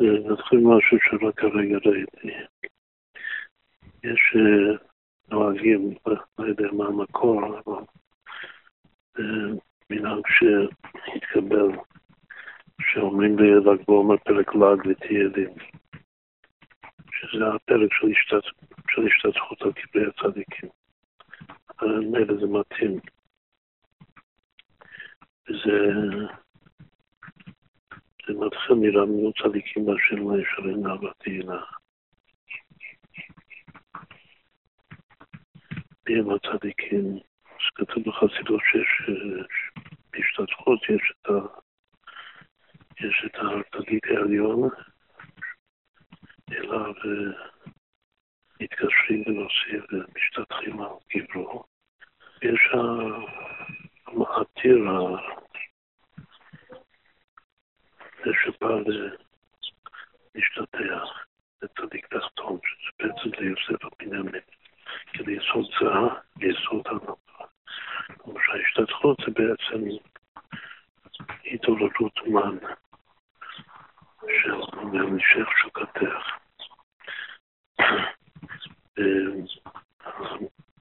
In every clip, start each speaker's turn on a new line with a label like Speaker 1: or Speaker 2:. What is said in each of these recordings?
Speaker 1: אה, נתחיל משהו שלא כרגע ראיתי. יש אה, נוהגים, לא יודע מה המקור, אבל מנהג שהתקבל, שאומרים בל"ג בעומר פרק ל"ג לתהילים, שזה הפרק של, השתת, של השתתפות על קברי הצדיקים. מילא זה מתאים. זה מתחיל מרמנו צדיקים באשר לא ישרים אהבת תהילה. מי הם הצדיקים? שכתוב בחסידות שיש בהשתתפות, יש את, ה, יש את הצדיק העליון, אליו מתקשרים ונוסעים ומשתתחים על קברו. יש המעטיר, זה שבא להשתטח לצדיק תחתון, שזה בעצם זה יוסף הבנימין, כדי יסוד זהה ויסוד הנפה. כלומר שההשתתחות זה בעצם התעוררות מן של המשך שוקתך.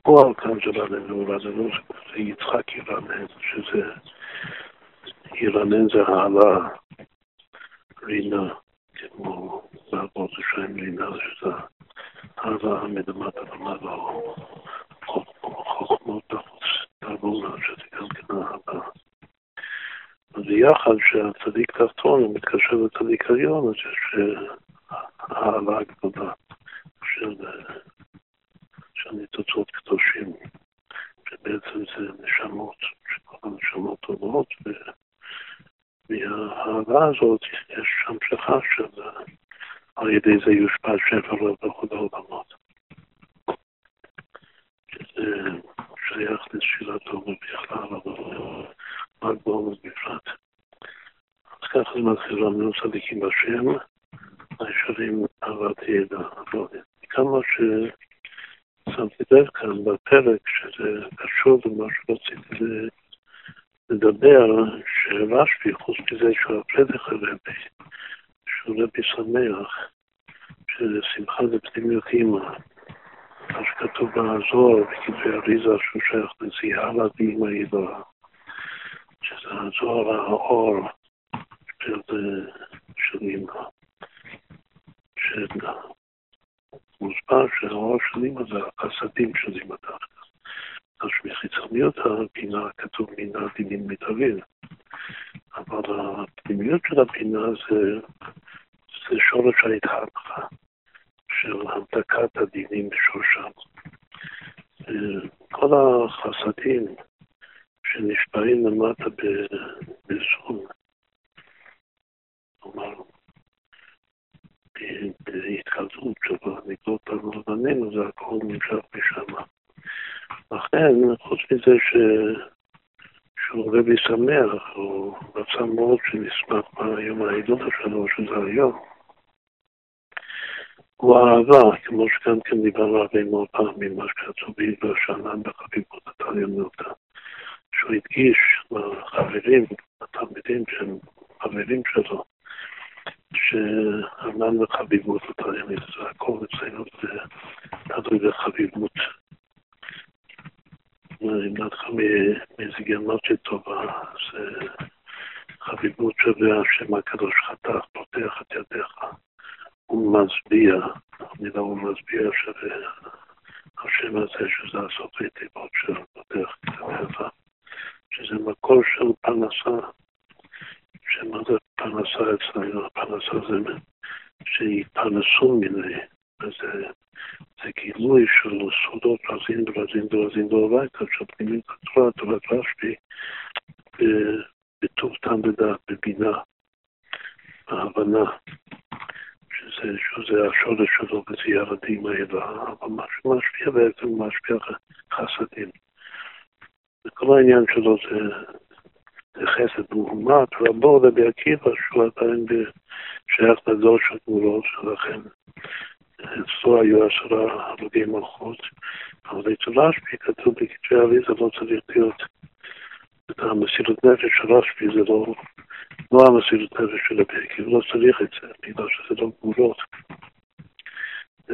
Speaker 1: פועל כאן של הנבואה, זה לא יצחק ירנן, שזה, ירנן זה העלה, רינה, כמו בעבוד השם רינה, שזה העלה מלמטה למעלה, חוכמות בחוץ, תעבורה, שזה גם כן העלה. אז יחד שהצדיק תחתון מתקשר לצדיק עליון, אז יש העלה גדולה של ניצוצות קדושים, שבעצם זה נשמות, שכל הנשמות טובות, ומהאהבה הזאת יש המשכה של על ידי זה יושפע שפר בכל העולמות. שזה שייך לשאלתו ובכלל, אבל רק בעומד בפרט. אז ככה זה מתחיל לנו צדיקים בשם, הישרים אהבת ידע. כמה ש... שמתי לב כאן בפרק, שזה קשור למה שרציתי לדבר, שרשב"י, חוץ מזה שהוא הפרדך הרבי, שהוא רבי שמח, שזה שמחה לפנימיות אימא, מה שכתוב בזוהר, בכתבי אריזה, שהוא שייך לזיהה לאימא ידועה, שזה הזוהר האור של, של אימא. מוסבר שהאור של אימא זה החסדים של אימא דווקא. אז מחיצוניות הפינה כתוב מינה דינים מתאוויר. אבל הפנימיות של הפינה זה, זה שורש ההתהפכה של המתקת הדינים בשורשם. כל החסדים שנשפעים למטה בזון, כלומר, בהתחלפות שלו, נקלוט על זה הכל נמשך משם. לכן, חוץ מזה ש... שהוא רבי שמח, הוא רצה מאוד שנשמח ביום ההילולה שלו, שזה היום. הוא אהבה, כמו שגם כן דיברנו הרבה מאוד פעמים, מה שכתוב בעבר שנה בחביבות התליונותא, שהוא הדגיש לחברים, לתלמידים שהם חברים שלו, שענן וחביבות לתלמיד, זה הכל אצלנו זה תלוי בחביבות. נתחיל מאיזה גרמטיה טובה, זה חביבות שווה השם הקדוש חתך, פותח את ידיך, הוא מצביע, המילה הוא מצביע שווה השם הזה, שזה הסופי תיבות של פותח את ידיך, שזה מקור של פרנסה. שמה זה פרנסה אצלנו, הפרנסה זה שיתפרנסו מיני, וזה זה גילוי של סודות רזין ורזין ורזין דאורייתא, שפנימית התורה, תורת רשב"י, בטוב טעם ודעת, בבינה, בהבנה, שזה, שזה השורש שלו וזה ירדים האלה, אבל מה שמשפיע בעצם משפיע חסדים. וכל העניין שלו זה זה חסד מהומת, רבו רבי עקיבא, שהוא עדיין שייך לדור של גבולות, שלכן אצלו היו עשרה הרוגי מלכות, אבל אצל רשב"י כתוב בכתבי אבי זה לא צריך להיות, את המסירות נפש של רשב"י זה לא לא המסירות נפש של הפרק, לא צריך את זה, בגלל שזה לא גבולות.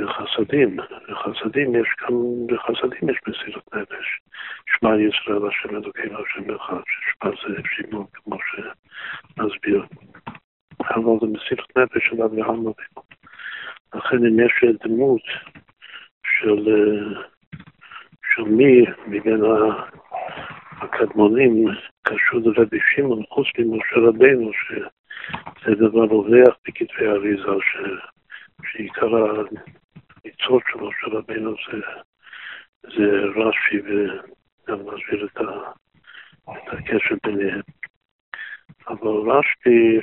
Speaker 1: חסדים, בחסדים יש גם, בחסדים יש מסירות נפש. שמע ישראל השם אלוקינו השם אחד, ששמע זה שימון כמו שנסביר. אבל זה מסירות נפש של אברהם אבינו. לכן אם יש דמות של, של מי מבין הקדמונים קשור לרבי שמעון, חוץ ממשה רבינו, שזה דבר רווח בכתבי האריזה, שעיקר הניצוץ שלו של רבינו זה, זה רש"י וגם מסביר את, את הקשר ביניהם. אבל רש"י,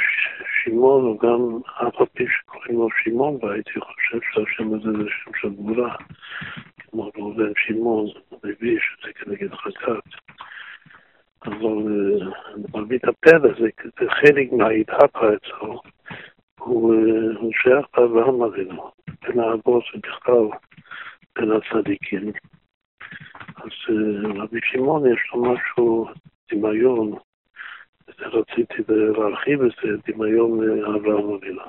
Speaker 1: שמעון הוא גם, אף על פי שקוראים לו שמעון, והייתי חושב שהשם הזה זה שם של גבורה, כמו ראובן שמעון, לוי, שזה כנגד חזקת. אבל מרבית הפלא זה, חלק מהאידאפה אצלו, הוא, שייך לאברהם אבינו, בין האבות ובכלל בין הצדיקים. אז רבי שמעון יש לו משהו, דמיון, רציתי להרחיב את זה, דמיון אברהם אבינו,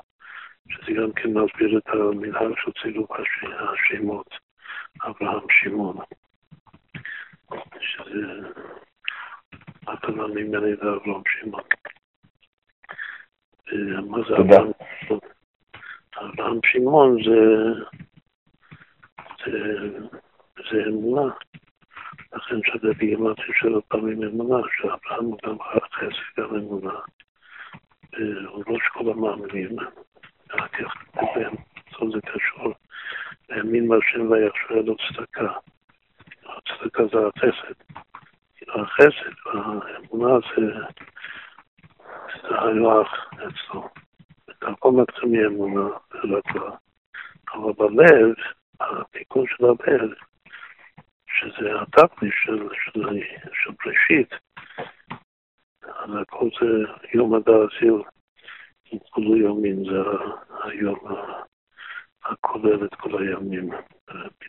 Speaker 1: שזה גם כן מסביר את המנהל של צילוק השמות, אברהם שמעון. שזה הכוונה ממני לאברהם שמעון. מה זה אברהם? אברהם שמעון זה, זה, זה אמונה. לכן שווה בגימטרי של פעמים אמונה, שאברהם הוא גם חסד, גם אמונה. הוא לא שכל המאמינים, רק איך זה קשור. להאמין בהשם ויחשב לו צדקה. הצדקה זה החסד. החסד והאמונה זה, היוח אצלו. הכל מתחיל מאמונה, אבל בלב, התיקון של הלב, שזה התקליף של, של, של בראשית, אז הכל זה יום הדרזיל, כולו יומין, זה היום הכולל את כל הימים,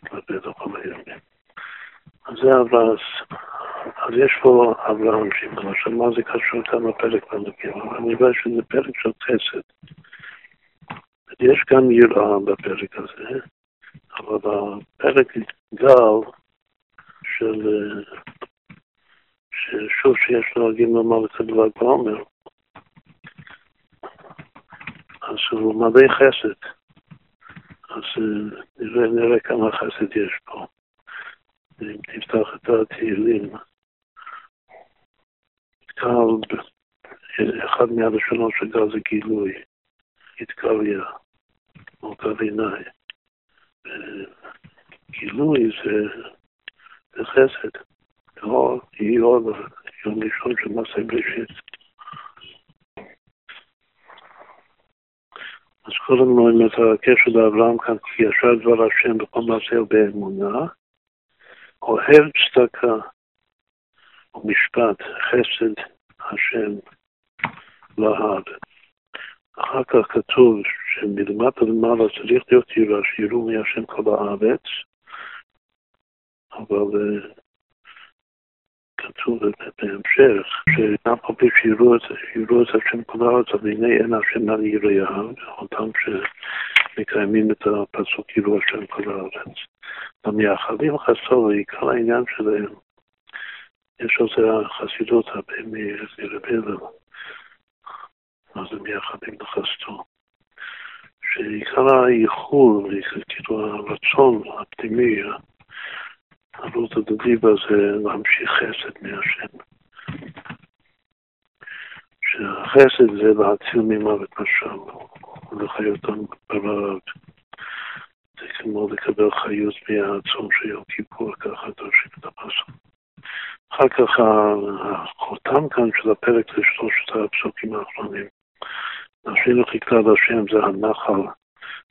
Speaker 1: מתלבט על כל הימים. אז זה אברס, אז יש פה אברהם שמעון, עכשיו מה זה קשור כאן לפרק בנקים? אני רואה שזה פרק של חסד. יש גם יראה בפרק הזה, אבל הפרק גל של, שוב שיש נוהגים לומר את הדבר בעומר, אז הוא מלא חסד. אז נראה, נראה כמה חסד יש פה. אם תפתח את התהילים, גל, אחד מהלשונות של גל זה גילוי, התקריה, או גרעיני. גילוי זה, זה חסד, עוד יום ראשון של מעשה בראשית. אז קודם רואים את הקשר לאברהם כאן, כי ישר דבר השם בכל מעשה באמונה, אוהב צדקה ומשפט, חסד השם להב. אחר כך כתוב שמלמטה למעלה צריך להיות יראה, שיראו מי השם כל הארץ, אבל uh, כתוב בהמשך, שגם שיראו את, שיראו את השם כל הארץ, אבל הנה אין השם על יראה, אותם שמקיימים את הפסוק יראו השם כל הארץ. המייחדים חסור, ועיקר העניין שלהם, יש על זה החסידות הרבה מרבנו, מה זה מייחדים לחסדו. שעיקר האיחור, כאילו הרצון הפנימי, העלות הדדיבה זה להמשיך חסד מהשם. שהחסד זה להציל ממוות נפשם ולחיותם ברעב. זה כמו לקבל חיות מהצום של יום כיפור, ככה דורשים את הפסוק. אחר כך החותם כאן של הפרק זה שלושת הפסוקים האחרונים. נפשנו חיכתה להשם זה הנחל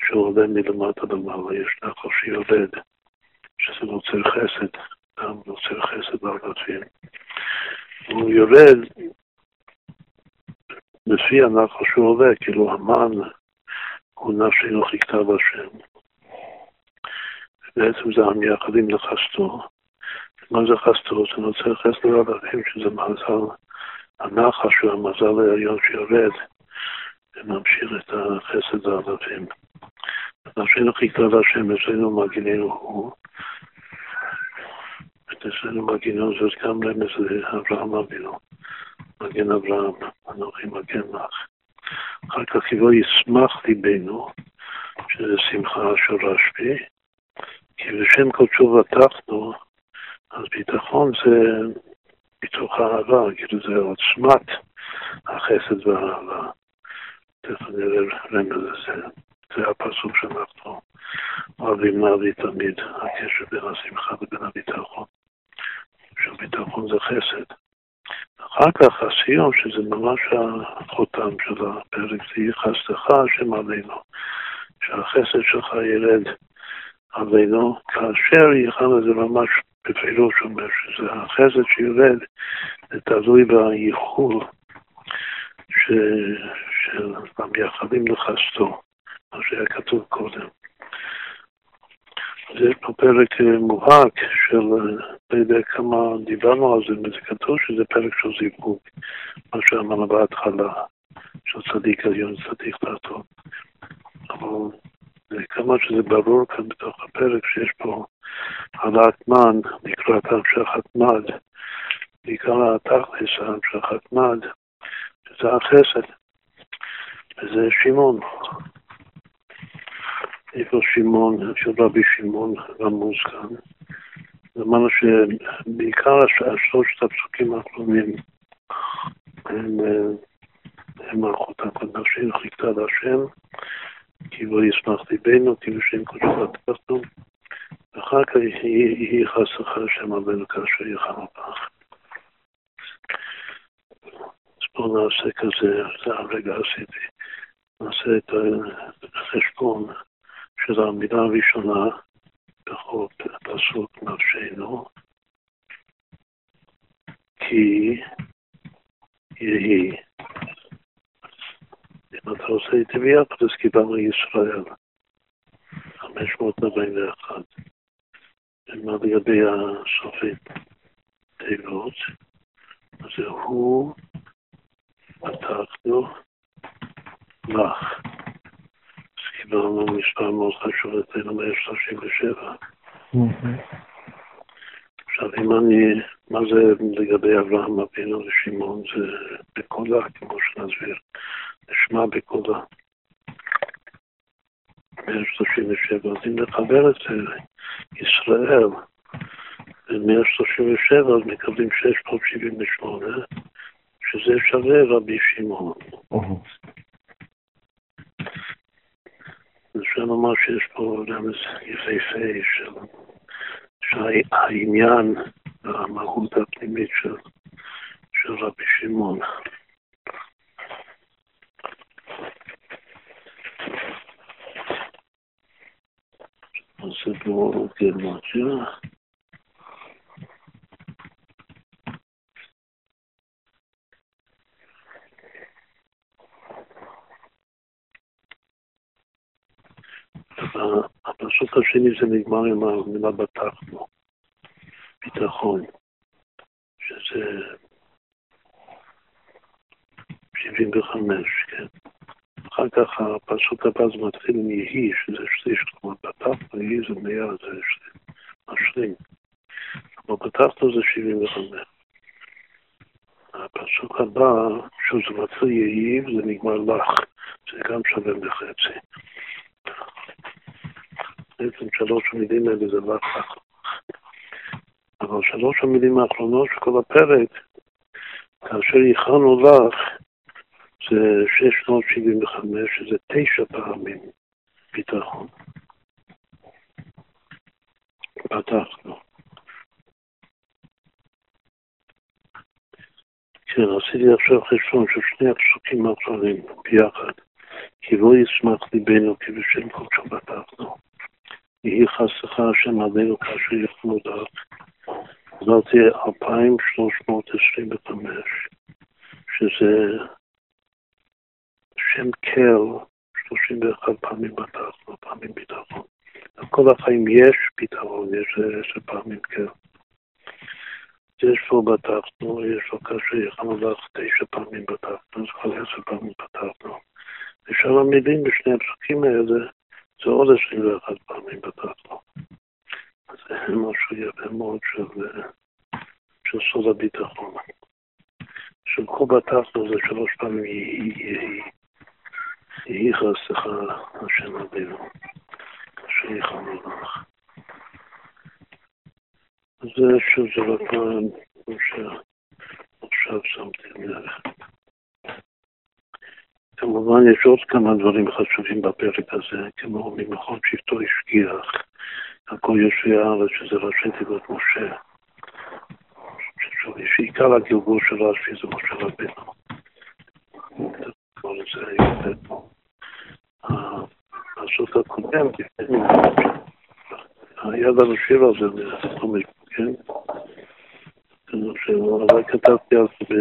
Speaker 1: שעולה מלמטה למעלה, יש נחל שיורד, שזה נוצר חסד, גם נוצר חסד בערבים. הוא יורד לפי הנחל שהוא עולה, כאילו המן הוא נפשנו חיכתה להשם. בעצם זה המייחדים לחסדו. מה זה חסדו? זה נוצר חסד לערבים, שזה מאזל הנחש שהוא המזל העליון שיורד, וממשיך את החסד הערבים. נפשנו חיכתה להשם, אצלנו מגיננו הוא. אצלנו מגיננו זאת גם רמז לאברהם אבינו. מגן אברהם, אנוכי מגן לך. אחר כך יבוא ישמח ליבנו, שזה שמחה של רשב"י, כי בשם קודשו בטחנו, אז ביטחון זה מתוך אהבה, כאילו זה עוצמת החסד והאהבה. תכף נראה רמז לזה. זה הפסוק שאנחנו אוהבים להביא תמיד, הקשר בין השמחה לבין הביטחון. שביטחון זה חסד. אחר כך הסיום, שזה ממש החותם של הפרק, זה יכעסתך השם עלינו, שהחסד שלך ירד עלינו, כאשר יכעל זה ממש בפירוש אומר שזה החסד שיורד, זה תלוי בייחול של המייחלים לחסדו, מה שהיה כתוב קודם. זה פה פרק מובהק של, לא יודע כמה דיברנו על זה, וזה כתוב שזה פרק של זיווג, מה שאמרנו בהתחלה, של צדיק עליון, צדיק תחתון. אבל כמה שזה ברור כאן בתוך הפרק שיש פה העלאת מן לקראת המשכת מד, בעיקר התכלס, המשכת מד, שזה החסד, וזה שמעון. איפה שמעון, של רבי שמעון רמוז כאן. אמרנו שבעיקר שלושת הפסוקים האחרונים הם, מערכות הקודשים, חיכתה להשם, כי לא ישמח ליבנו, כי בשם קודשו התחתנו, ואחר כך יהי חסך השם עלינו כאשר יחם הבך. אז בואו נעשה כזה, זה הרגע עשיתי, נעשה את החשבון. של המילה הראשונה בכל פסוק נפשנו, כי יהי. אם אתה עושה איתי ביחד, אז קיבלנו ישראל, 541. ומה לגבי הסופית תיבות? זה הוא, פתחנו, לך. קיבלנו מספר מאוד חשוב אצלנו ב-37. עכשיו, אם אני, מה זה לגבי אברהם אבינו ושמעון? זה בקולה, כמו שנסביר, נשמע בקולה. 137, אז אם נחבר את זה לישראל, ב-137 אז מקבלים 678, שזה שווה רבי שמעון. אפשר לומר שיש פה רמז יפהפה של, העניין והמהות הפנימית של, של רבי שמעון. אז זה פה גרמטיה. הפסוק השני זה נגמר עם המילה בטחנו, ביטחון, שזה 75, כן. אחר כך הפסוק הבא זה מתחיל עם יהי, שזה שליש, כלומר בטחנו, יהי זה מאה, זה משלים. אבל בטחנו זה 75. הפסוק הבא, שזה מתחיל יהי וזה נגמר לך, זה גם שווה בחצי. בעצם שלוש המילים האלה זה רק כך. אבל שלוש המילים האחרונות של כל הפרק, כאשר ייחלנו לך, זה 675, שזה תשע פעמים ביטחון. פתחנו. כן, עשיתי עכשיו חשבון של שני הפסוקים האחרונים ביחד. כי לא ישמח ליבנו כי בשם קודשו פתחנו. יהי חסך השם עלינו כאשר יחנו דעת. זאת תהיה 2325, שזה שם קל 31 פעמים בתחתון, פעמים ביטחון. כל החיים יש ביטחון, יש, יש פעמים קל. יש פה בתחתנו, יש לו כאשר יכלנו לך תשע פעמים בתחתנו, זה כבר עשר פעמים בתחתנו. ושם המילים בשני הפסוקים האלה, זה עוד עשרים ואחת פעמים בתחתנו. זה משהו יפה מאוד של, של סוד הביטחון. של כל בתחתנו זה שלוש פעמים יהי חסך השם אבינו, אשר יכלנו לך. זה שוב, זה לא פעם שעכשיו שמתי לב. יש עוד כמה דברים חשובים בפרק הזה, כמו ממכון שבטו השגיח, הכל יושבי הארץ, שזה ראשי תיבות משה. שעיקר הגלגול של רש"י זה משה רבינו. הפסוק הקודם, היה לנו שיר על זה בחמש כן? אבל כתבתי על זה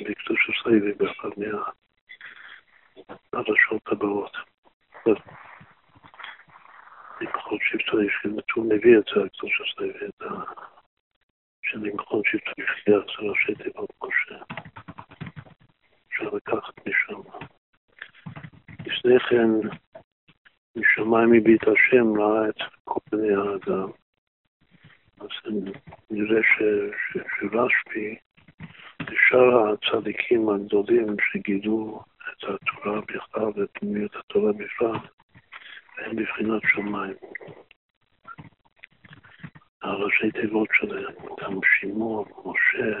Speaker 1: בקדוש הסייבי באחד מהרשות הבאות. למכון שבטו יש הוא מביא את זה, הקדוש הסייבי, את ה... שלמכון שבטו יחיה זה ראשי תיבות משה. אפשר לקחת משם. לפני כן, משמיים הביט השם ראה את כל בני האדם. אז נראה שרשב"י, שאר הצדיקים הגדולים שגידו את התורה בכלל ואת פנימיות התורה בפרט, הם בבחינת שמיים. הראשי תיבות שלהם, גם שמעון, משה,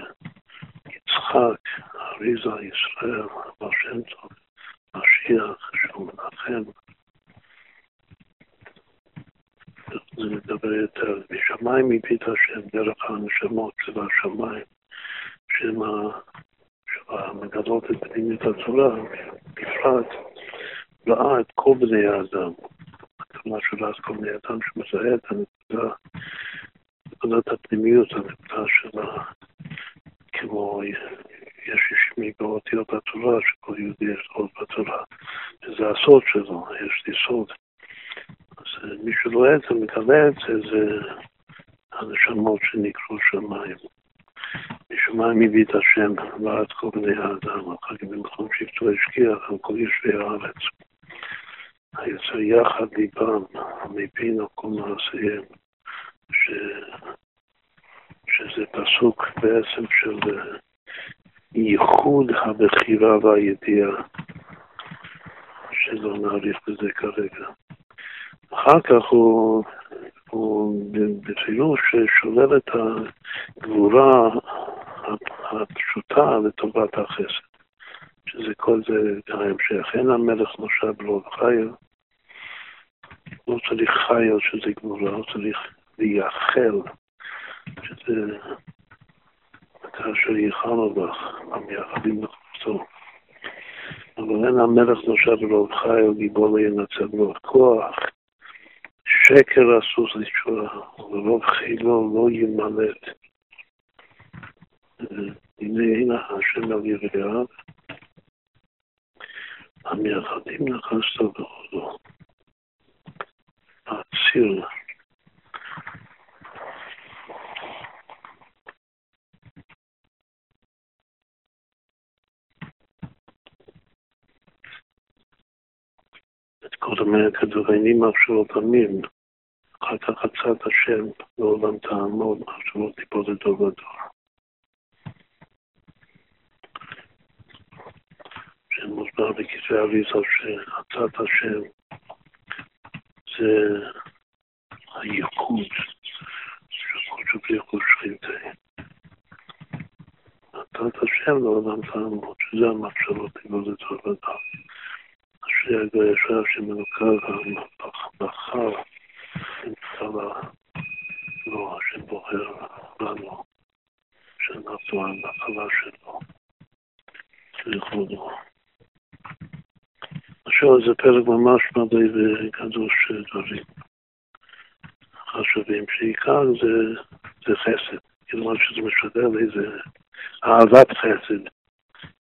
Speaker 1: יצחק, אריזה, ישראל, בר שם טוב, משיח, שהוא מנחם, זה מדבר יותר, משמיים הביט השם דרך הנשמות של השמיים, שהן המגלות את פנימית הצורה, בפרט ראה את כל בני האדם. הכוונה של אז כל בני אדם שמזהה את הנקודה, נקודת הפנימיות, הנקודה שלה, כמו יש שמי באותיות התורה, שכל יהודי יש עוד בתורה, וזה הסוד שלו, יש לי סוד. אז מי שרואה את זה, מגלה את זה, זה הנשמות שנקראו שמיים. משמיים הביא את השם ועד כל בני האדם, אחר כך במקום שבטו השקיח על כל יושבי הארץ. היוצר יחד ליבם, על כל מעשיהם, ש... שזה פסוק בעצם של ייחוד הבחירה והידיעה, שלא נאריך בזה כרגע. אחר כך הוא, הוא בפירוש שולל את הגבורה הפשוטה לטובת החסד, שזה כל זה ההמשך. אין המלך נושע ברוב חיל, לא צריך חייל שזה גבורה, לא צריך לייחל, שזה כאשר ייחלנו בך, המייחדים לחוצו. אבל אין המלך נושע ברוב חיל, גיבור לא ינצל ברוב כוח. שקר הסוס לתשועה, ורוב חילו לא ימלט. הנה הנה השם על יריעיו, המייחדים נחשת בכבודו. האציר. קודם היה כתוב, איני מחשבות עמים, אחר כך עצת השם לעולם תעמוד, מחשבות תיפול לדור ודור. שמוסבר בכתבי אריזו שעצת השם זה הייחוד של קודשו בריחו שכינתי. עצת השם לעולם תעמוד, שזה המחשבות תיפול לדור ודור. שהגוישה שמנוכר בחר נמצא לו, השם בוחר לנו, שאנחנו הנחלה שלו, לכבודו. עכשיו זה פרק ממש מדעי וקדוש דברים חשובים, שעיקר זה, זה חסד, מה שזה משדר לי זה אהבת חסד,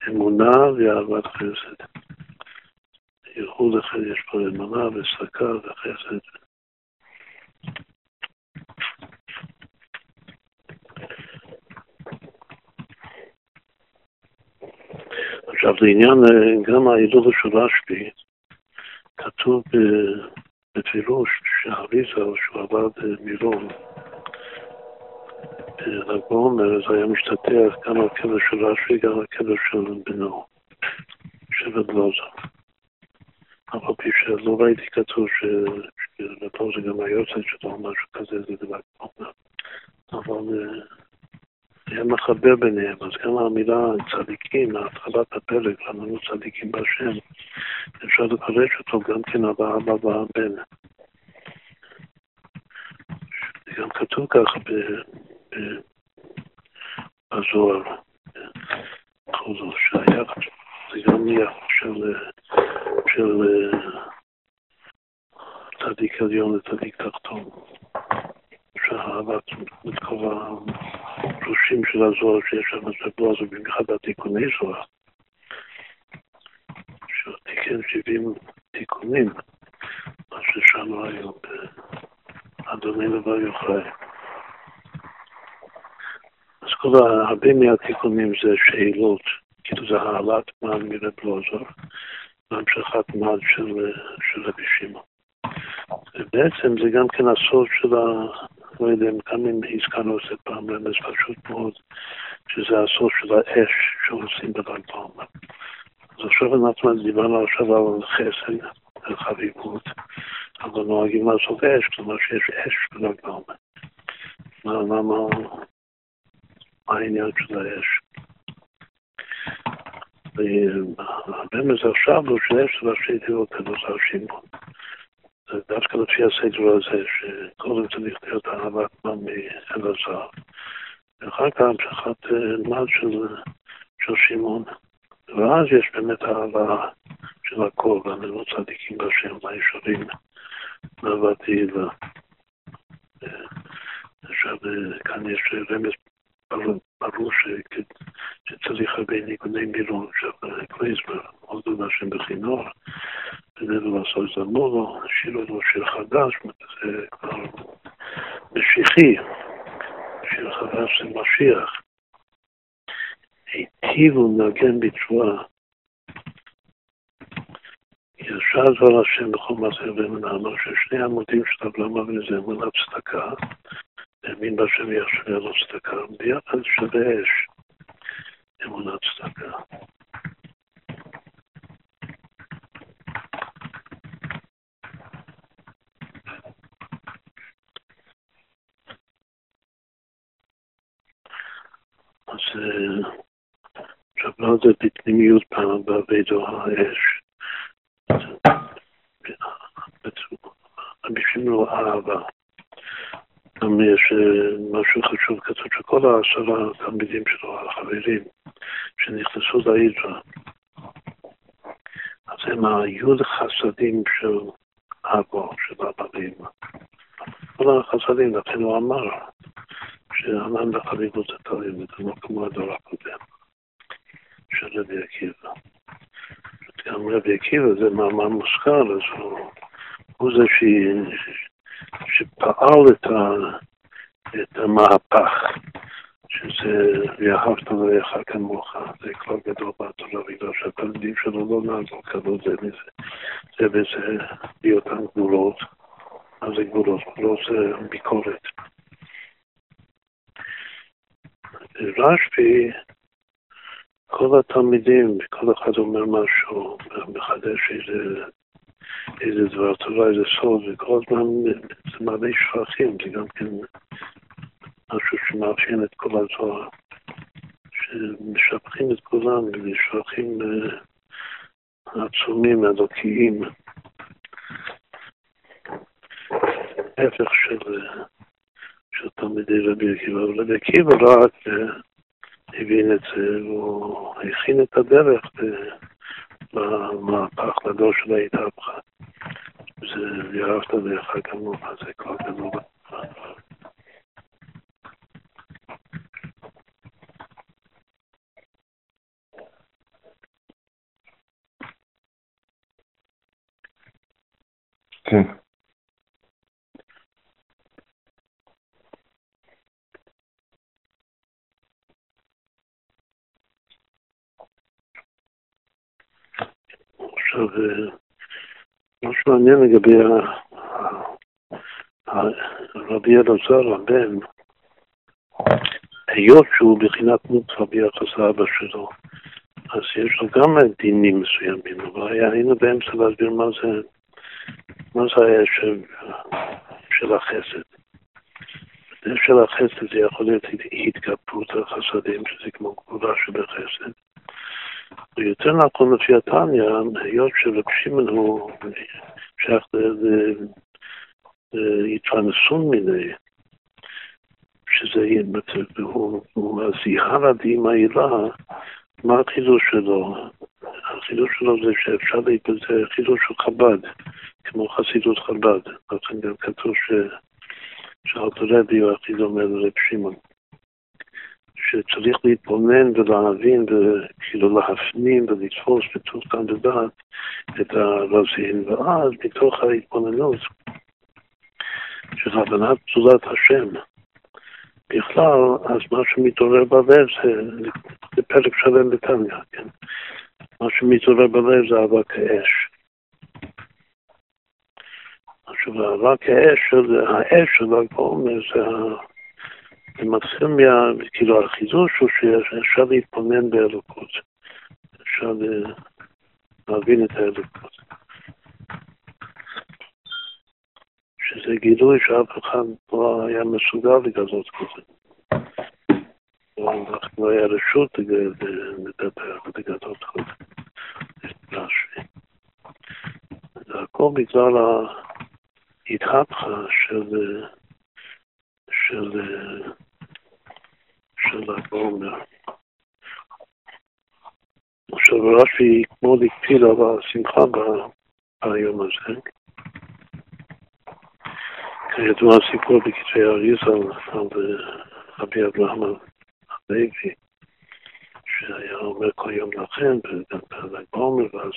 Speaker 1: אמונה ואהבת חסד. איחוד אחד יש פה אמונה וסקה וחסד. עכשיו לעניין אה, גם העדות של רשב"י, כתוב בפירוש שהאריזל שהוא עבד אה, במילון אה, בל"ג בעומר, אז היה משתתף גם על קבר של רשב"י, גם על קבר של בנו, שבט לוזר. אף על פי שלא ראיתי כתוב שלפעמים זה גם היוצא שלו משהו כזה, זה בל"ג בעומר. אבל היה מחבר ביניהם, אז גם המילה צדיקים, התחלת הפרק, אמרנו צדיקים בהשם, אפשר לפרש אותו גם כן על האבא והבן. גם כתוב ככה בזוהר, בכל זאת, שהיה, זה גם של, של צדיק עליון לצדיק תחתון. שהאהבת כל הפרושים של הזוהר שיש שם בזוהר, זה במיוחד התיקוני זוהר, שתיקן 70 תיקונים, מה ששם היום באדוני לבר יוחאי. אז כל הרבה מהתיקונים זה שאלות, כאילו זה העלאת מעל מרב לוזר, והמשכת מעל של, רבי שמעון. ובעצם זה גם כן הסוד של ה... לא יודע גם אם הזכרנו את זה פעם, רמז פשוט מאוד, שזה הסוד של האש שעושים בל"ג בעומר. אז עכשיו אנחנו דיברנו עכשיו על חסד, על חביבות, אבל נוהגים לעשות אש, כלומר שיש אש בל"ג בעומר. מה העניין של האש? והרמז עכשיו הוא שאש זה ראשי תיבות כדוסר שמעון. דווקא לפי הסדר הזה, שקודם צריך להיות אהבת מה מאלעזר, ואחר כך המשכת מד של, שמעון. ואז יש באמת אהבה של הכל, והנבוא צדיקים בשם, והישרים, אהבת תהילה. עכשיו, כאן יש רמז ברור שצריך הרבה ניגודי מילון, עכשיו, קלייזמר, עודו השם בחינור, בינינו לעשות זמורו, שיר לו שיר חדש, זה כבר משיחי, שיר חדש זה משיח. היטיבו לנגן בתשועה. ישר דבר השם בכל מעשה ומנענו, ששני עמודים של הבלמה וזה אמונת צדקה, האמין בהשם יחשב לו צדקה, ביחד שווה אש, אמונת צדקה. אז לא זה בפנימיות פעם בעבידו האש. בשביל אהבה. גם יש משהו חשוב, כתוב שכל העשרה התלמידים שלו, החברים, שנכנסו להידרה, אז הם היוד חסדים של אבו, של אבא ואמא. כל החסדים, לכן הוא אמר, שענן בחביבות התרים, זה לא כמו הדור הקודם של רבי עקיבא. גם רבי עקיבא זה מאמר מושכל, אז הוא, הוא זה. שפעל את, ה... את המהפך, שזה ואהבת לרעך כמוך, זה כבר גדול בתורה, בגלל שהתלמידים שלו לא נהגו כבוד זה מזה, זה וזה בהיותן גבולות, מה זה גבולות? גבולות זה ביקורת. רשב"י, כל התלמידים, כל אחד אומר משהו, מחדש איזה, איזה דבר תורה, איזה סוד, וכל הזמן זה מלא שפכים, זה גם כן משהו שמאפיין את כל הזוהר, שמשבחים את כולם, ושפכים עצומים, אלוקיים, הפך של... של תלמידי רבי עקיבא, אבל רבי עקיבא רק הבין את זה, הוא הכין את הדרך במהפך לדור של ההתהפכה. זה ואהבת לך כמוך, זה כבר גדול.
Speaker 2: כן.
Speaker 1: עכשיו, משהו מעניין לגבי רבי אלעזר הבן, היות שהוא בחינת מוצא ביחס לאבא שלו, אז יש לו גם דינים מסוימים, אבל היינו באמצע להסביר מה זה, מה זה היה של, של החסד. של החסד זה יכול להיות התגברות על חסדים, שזה כמו גבולה שבחסד. ויותר נכון לפי התניא, היות שרב שמעון הוא שייך להתפרנסון מיני, שזה, הוא הזיהה לדין העילה, מה החידוש שלו? החידוש שלו זה שאפשר להתבצע חידוש של חב"ד, כמו חסידות חב"ד. לכן גם כתוב ש... שאלתרבי הוא דומה לרב שמעון. שצריך להתבונן ולהבין וכאילו להפנים ולתפוס בתוך כאן ודעת את הרזים, ואז מתוך ההתבוננות של הבנת פסולת השם בכלל, אז מה שמתעורר בלב זה, זה פרק שלם בתניא, כן? מה שמתעורר בלב זה אבק האש. עכשיו, אבק האש, האש של הגאומר זה זה מתחיל מה... כאילו החידוש הוא שאפשר להתבונן באלוקות. אפשר להבין את האלוקות. שזה גילוי שאף אחד לא היה מסוגל לגלות כזה. לא היה רשות לדבר ולגלות כזה. זה הכל בגלל ההתהפכה של, של של הגאומר. עכשיו רש"י כמו הקפיד על השמחה ביום הזה. כידוע הסיפור בכתבי אריזה על רבי אברהם הלוי, שהיה אומר כל יום לכם, וגם לגאומר, ואז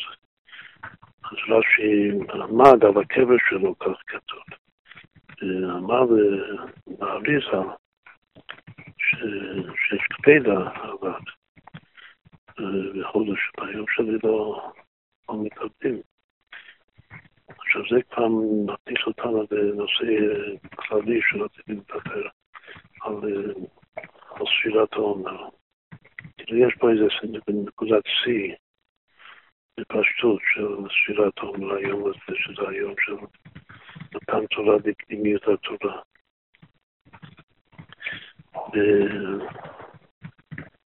Speaker 1: אז רש"י עמד על הקבר שלו, כך כתוב. אמר לאריזה, שיש קפידה עליו, בחודש ביום שלי לא, לא מתאבדים. עכשיו זה כבר מכניס אותנו לנושא כללי שרציתי לדבר על, על ספירת העומר. כאילו יש פה איזה נקודת שיא בפשטות של ספירת העומר היום הזה, שזה היום של מתן תורה בפנימיות התורה.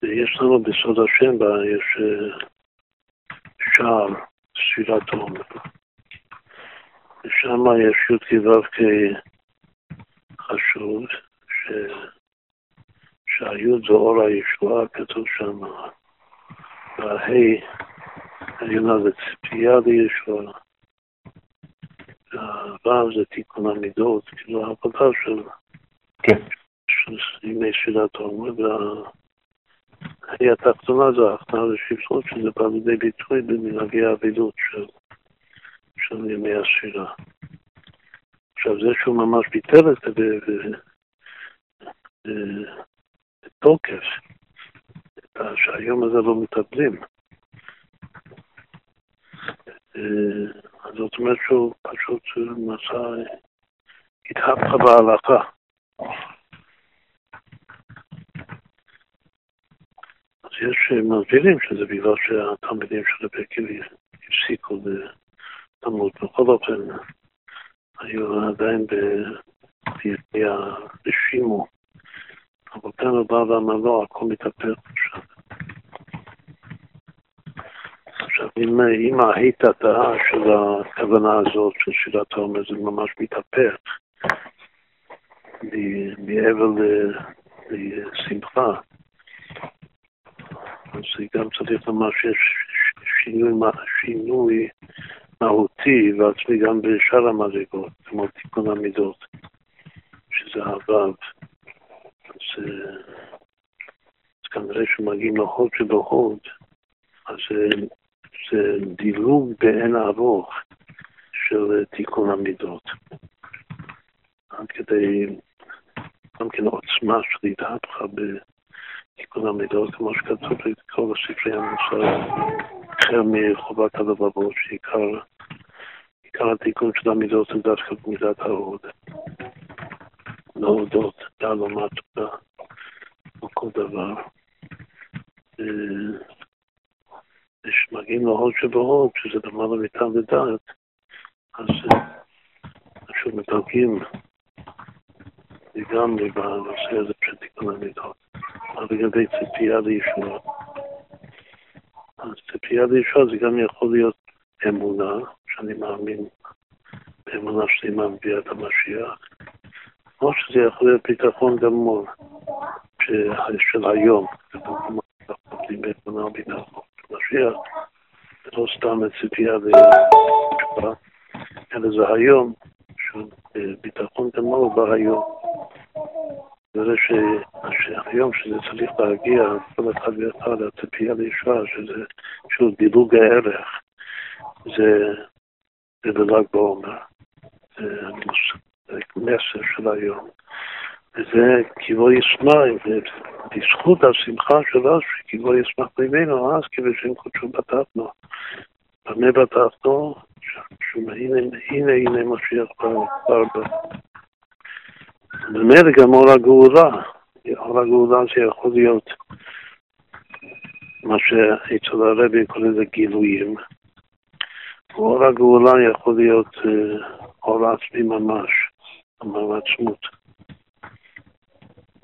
Speaker 1: ויש לנו בסוד השם, יש אה, שער ספירת עומר. ושם יש י"ק ו"ק חשוב, ש... שהיוד זה אור הישועה, כתוב שם, וההי העליונה זה ציפייה לישועה, והו"ב זה תיקון המידות, כאילו העבודה של... כן. ימי שילת העומר, וההיא התחתונה זה ההכנעה לשפחות, שזה בא לידי ביטוי במנהגי האבילות של, של ימי השירה. עכשיו, זה שהוא ממש ביטל את זה בתוקף, שהיום הזה לא מטפלים. אז זאת אומרת שהוא פשוט מצא, התהפכה בהלכה. יש מבדילים שזה בגלל שהתלמידים של הבקר הפסיקו לתלמוד. בכל אופן, היו עדיין בידי הרשימו. הוא בא ואמר לו, הכל מתהפך עכשיו. עכשיו, אם, אם ההיטתה של הכוונה הזאת של שירת העומר זה ממש מתהפך, מעבר לשמחה, אז גם צריך לומר שיש שינוי, שינוי מהותי ועצמי גם בשאר המדרגות, כמו תיקון המידות, שזה הו"ב. אז, אז כנראה שמגיעים להוד שבהוד, אז זה, זה דילוג באין ארוך של תיקון המידות. עד כדי גם כן עוצמה של התהפכה תיקון המידות, כמו שכתוב בכל הספרי המוסר, החל מחובת הלבבות, שעיקר עיקר התיקון של המידות הוא דווקא במידת ההוד. להודות, לעלומת תודה, או כל דבר. כשמגיעים להוד שבהוד, שזה למעלה מטעם ודעת, אז פשוט מדלגים לגמרי בנושא הזה של תיקון המידות. לגבי ציפייה לישועה. אז ציפייה לישועה זה גם יכול להיות אמונה, שאני מאמין באמונה שלמה מביאה את המשיח, או שזה יכול להיות ביטחון גמור של היום, באמונה ביטחון של משיח, זה לא סתם ציפייה לתשובה, אלא זה היום, ביטחון גמור בהיום. וזה שהיום שזה צריך להגיע, כל אחד ואחד, הציפייה לישועה, שזה שוב דילוג הערך, זה, בל"ג בעומר, זה מסר של היום. וזה קיבו ישמעי, ובזכות השמחה של אשרי קיבו ישמח ממנו, אז כבשם קודשו בטחנו. במה בטחנו? הנה הנה משיח כבר במילא גם אור הגאולה, אור הגאולה זה יכול להיות מה שאצל הרבי קורא לזה גילויים. אור הגאולה יכול להיות אור עצמי ממש, כלומר עצמות.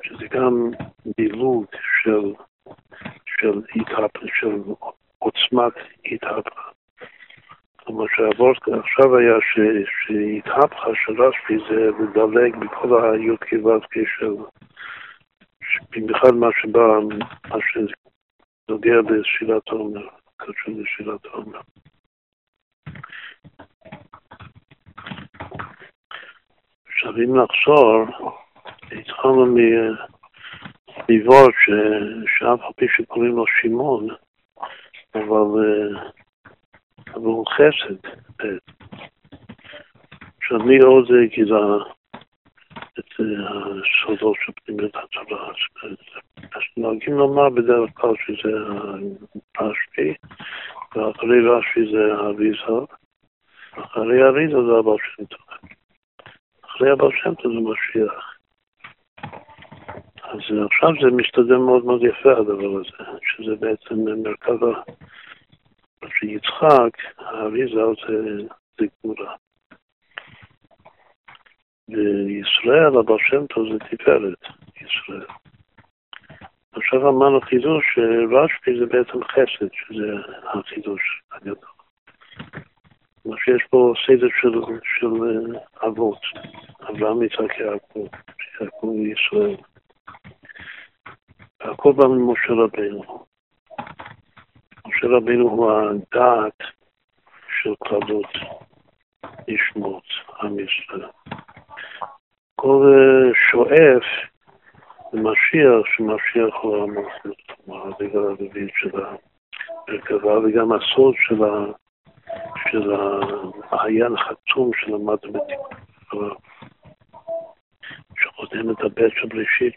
Speaker 1: שזה גם דילוג של, של, של עוצמת התהפכה. כלומר שהוורט עכשיו היה שהתהפכה של רשב"י זה לדלג בכל הי"ק ו"ק של... במיוחד מה שבא, מה שנוגע בשאלת העומר, קשור לשאלת העומר. עכשיו אם נחזור, התחלנו מוורט שאף על פי שקוראים לו שמעון, אבל הוא חסד. מי עוד גילה את הסודות של פנימיות הצבא? אז נוהגים לומר בדרך כלל שזה רשב"י, ואחרי רשב"י זה האריזה, אחרי האריזה זה הבעל שם טוב. אחרי הבעל שם טוב זה משיח. אז עכשיו זה מסתדר מאוד מאוד יפה הדבר הזה, שזה בעצם מרכז שיצחק, האריזה זה, זה גבורה. וישראל, הבעל שם טוב זה תפארת, ישראל. עכשיו אמרנו חידוש שרשב"י זה בעצם חסד, שזה החידוש הגדול. כלומר שיש פה סדר של, של אבות, אברהם, יצחק, יעקב, יעקב וישראל. הכל בא ממשה רבינו. משה רבינו הוא הדעת של כללות נשמות עם ישראל. כל שואף למשיח, שמשיח הוא המלכות, כלומר הרגל הרביעית של המרכבה, וגם הסוד של, ה, של המעיין החתום שלמדנו בתקווה, שחותם את הבית של בראשית,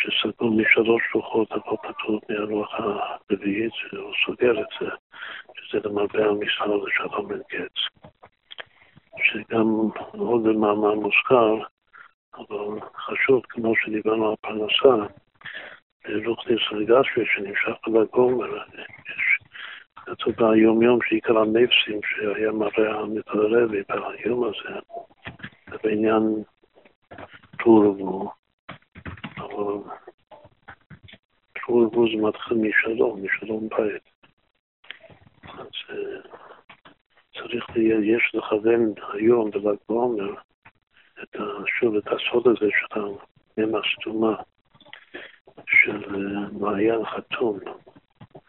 Speaker 1: שסגור משלוש רוחות, הכל פתור מהרוח הרביעית, הוא סוגר את זה, שזה למרבה המסחר לשלום אין קץ. שגם עוד במאמר מוזכר, אבל חשוב, כמו שדיברנו על פרנסה, רוחניס רגשי שנמשך לגומר, יש כתוב ביום יום שעיקר הנפסים שהיה מראה המתערבי ביום הזה, בעניין טור טור ורבו זה מתחיל משלום, משלום בית. אז צריך, יש לכוון היום בל"ג בעומר שוב את הסוד הזה של המ"ם הסתומה של מעיין חתום,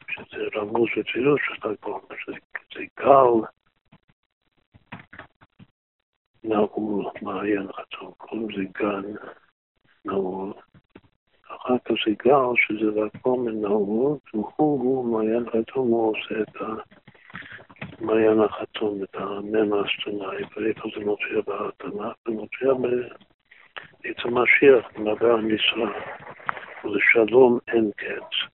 Speaker 1: שזה רמוז וצילוש של ל"ג בעומר, שזה גל נעול, מעיין חתום, קוראים לזה גן נעול. זה גל שזה ל"ג בעומר נעול, והוא מעיין חתום, הוא עושה את ה... מעיין החתום, את המ"ם האסטונאי, ואיפה זה מופיע בהתנ"ך? זה מופיע בעץ המשיח, במדע המשרה. ולשלום אין קץ.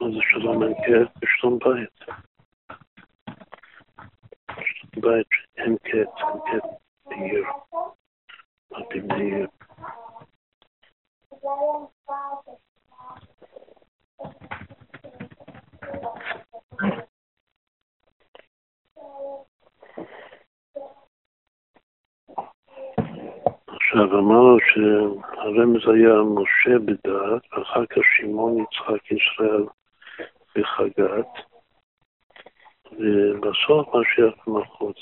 Speaker 1: מה זה שלום אין קץ? בשלום בית. בשלום בית אין קץ, אין קץ בעיר. עכשיו אמרנו שהרמז היה משה בדעת, ואחר כך שמעון יצחק ישראל בחגת, ובסוף משיח במלכות.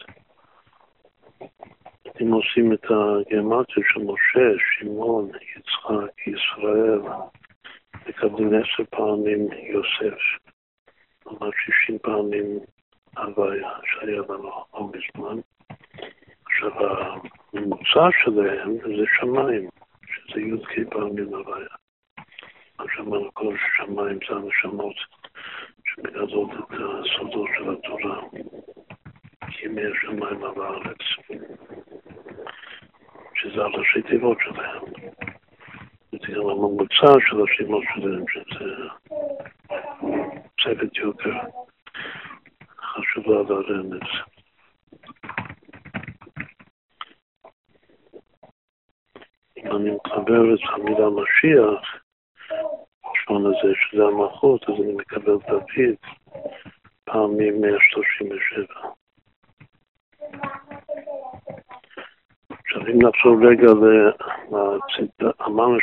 Speaker 1: אם עושים את הגרמטיה של משה, שמעון, יצחק, ישראל, מקבלים עשר פעמים יוסף, כלומר שישים פעמים הוויה שהיה לנו לא מזמן. עכשיו, הממוצע שלהם זה שמיים, שזה י"ק פעמים הוויה. מה שאמרנו כל שמיים זה הנשמות שמגדלות את הסודות של התורה, ימי השמיים על הארץ, שזה הראשי תיבות שלהם. זה גם הממוצע של השמות שלהם, שזה צוות יותר חשובה לרמז. אם אני מקבל את המילה משיח, השעון הזה, שזה המלכות, אז אני מקבל דוד פעמים 137. עכשיו, אם נחשוב רגע אמרנו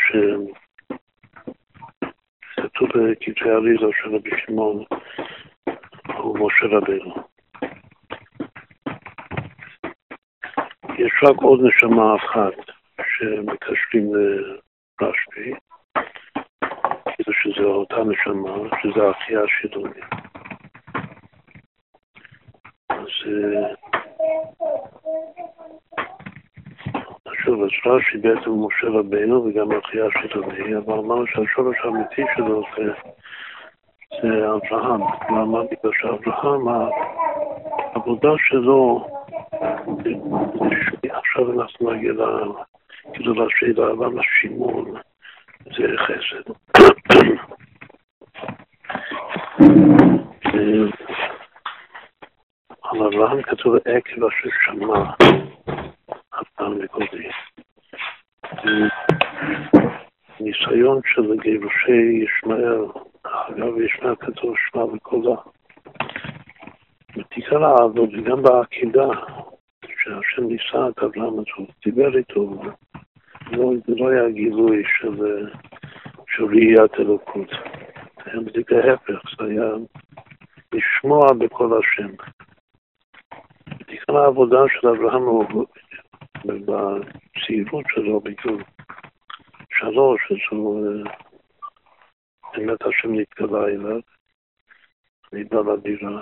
Speaker 1: שכתוב בכתבי אריזה של רבי שמעון הוא משה רבינו. יש רק עוד נשמה אחת שמקשרים לרשב"י, כאילו שזה אותה נשמה, שזה האחייה השילוני. אז שוב, אז רש"י בעצם משה רבינו וגם האחייה השילוני, אבל אמרנו שהשורש האמיתי שלו זה, זה אברהם. למה? בגלל שאברהם, העבודה שלו, עכשיו אנחנו נגיע כאילו לשאלה למה שימון זה חסד. אברהם כתוב עקב אשר שמע אברהם מקודי. ניסיון של גירושי ישמעאל, אגב ישמעאל כתוב שמע וקולה. ותיקרא העבוד, וגם בעקידה, שהשם ניסה את אברהם, הוא דיבר איתו, לא, זה לא היה גילוי של, של ראיית אלוקות, זה בדיוק ההפך, זה היה לשמוע בקול השם. ותיקרא העבודה של אברהם הוא בצעירות שלו, בגיל שלוש, אז הוא באמת השם נתגלה אליו, נתגלה לדירה.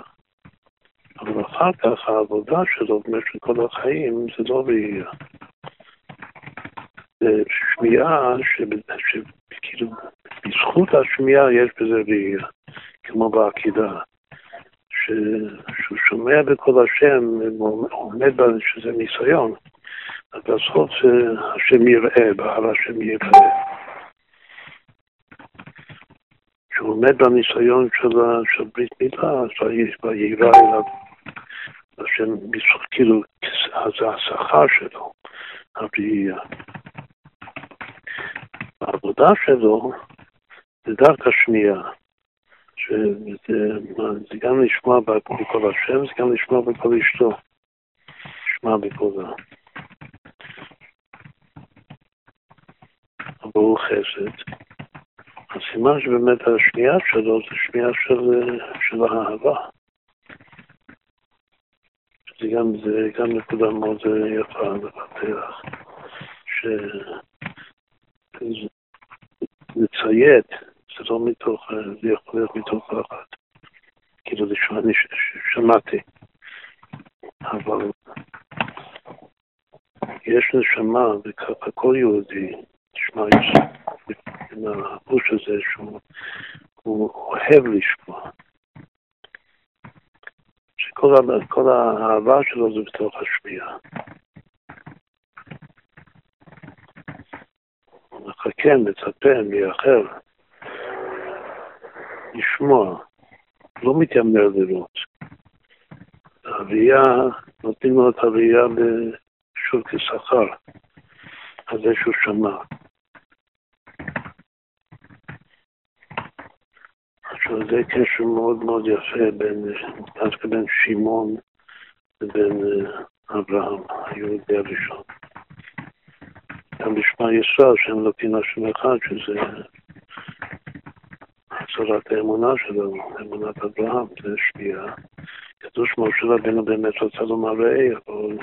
Speaker 1: אבל אחר כך העבודה שלו במשך כל החיים זה לא ראייה. זה שמיעה שכאילו בזכות השמיעה יש בזה ראייה, כמו בעקידה. שהוא שומע בקול השם, עומד בה שזה ניסיון, אז בסוף השם יראה, בעל השם יראה. כשהוא עומד בניסיון של ברית מילה, אז וירא אליו השם, כאילו, זה השכר שלו, הראייה. העבודה שלו זה דווקא שמיעה. שזה גם לשמוע בקול השם, זה גם לשמוע בקול אשתו. לשמוע בקולה. אבל הוא חסד. הסימן שבאמת השמיעה שלו זה שמיעה של, של האהבה. זה גם, זה גם נקודה מאוד יפה לפתח, לציית, זה לא מתוך, זה יכול להיות מתוך פחד. כאילו, זה שאני שמעתי, אבל יש נשמה, וככה כל יהודי, תשמע, יש עם החוש הזה שהוא אוהב לשמוע. שכל האהבה שלו זה בתוך השמיעה. מחכה, מצפה, מייחל, לשמוע, לא מתיימר לראות. הראייה, נותנים לו את הראייה שוב כשכר על זה שהוא שמע. עכשיו זה קשר מאוד מאוד יפה בין, דווקא בין שמעון לבין אה, אברהם, היהודי הראשון. גם בשמע ישראל, שהם לוקים השם אחד, שזה הצהרת האמונה שלו, אמונת אברהם, זה שמיעה. כתוב שמשה רבינו באמת רצה לומר ראי, אבל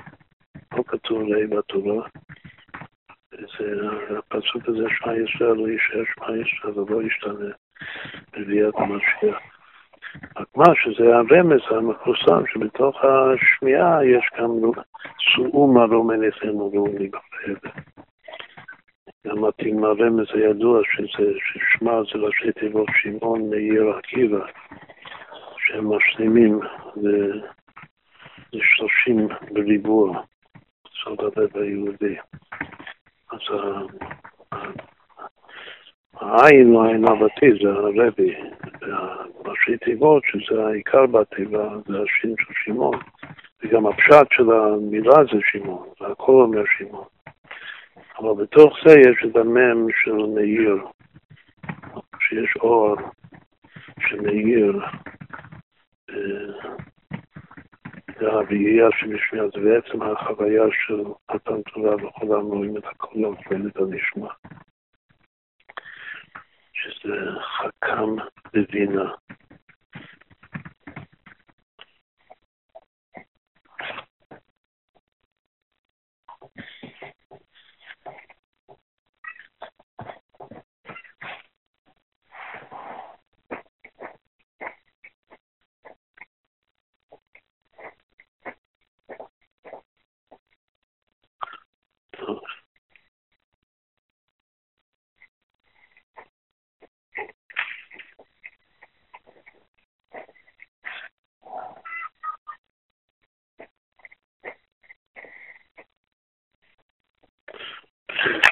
Speaker 1: לא כתוב ראי בתורה. זה, הפסוק הזה, שמע ישראל, לא יישאר שמע ישראל, זה לא ישתנה בביאת המשיח. רק מה שזה הרמז המפורסם, שבתוך השמיעה יש גם סעו מרום עיניכם וראוני בחדר. גם מתאים הרמז הידוע ששמע זה ראשי תיבות שמעון מאיר עקיבא, שהם משלימים לשלושים בריבוע, זאת הלב היהודי. אז העין או העין אבתי זה הרבי, והראשי תיבות, שזה העיקר בתיבה, זה השין של שמעון, וגם הפשט של המילה זה שמעון, והכל אומר שמעון. אבל בתוך זה יש את המם של מאיר, שיש אור שמאיר שמשמיע זה בעצם החוויה של מתן תורה וכולם רואים את ואין את הנשמע. שזה חכם בבינה.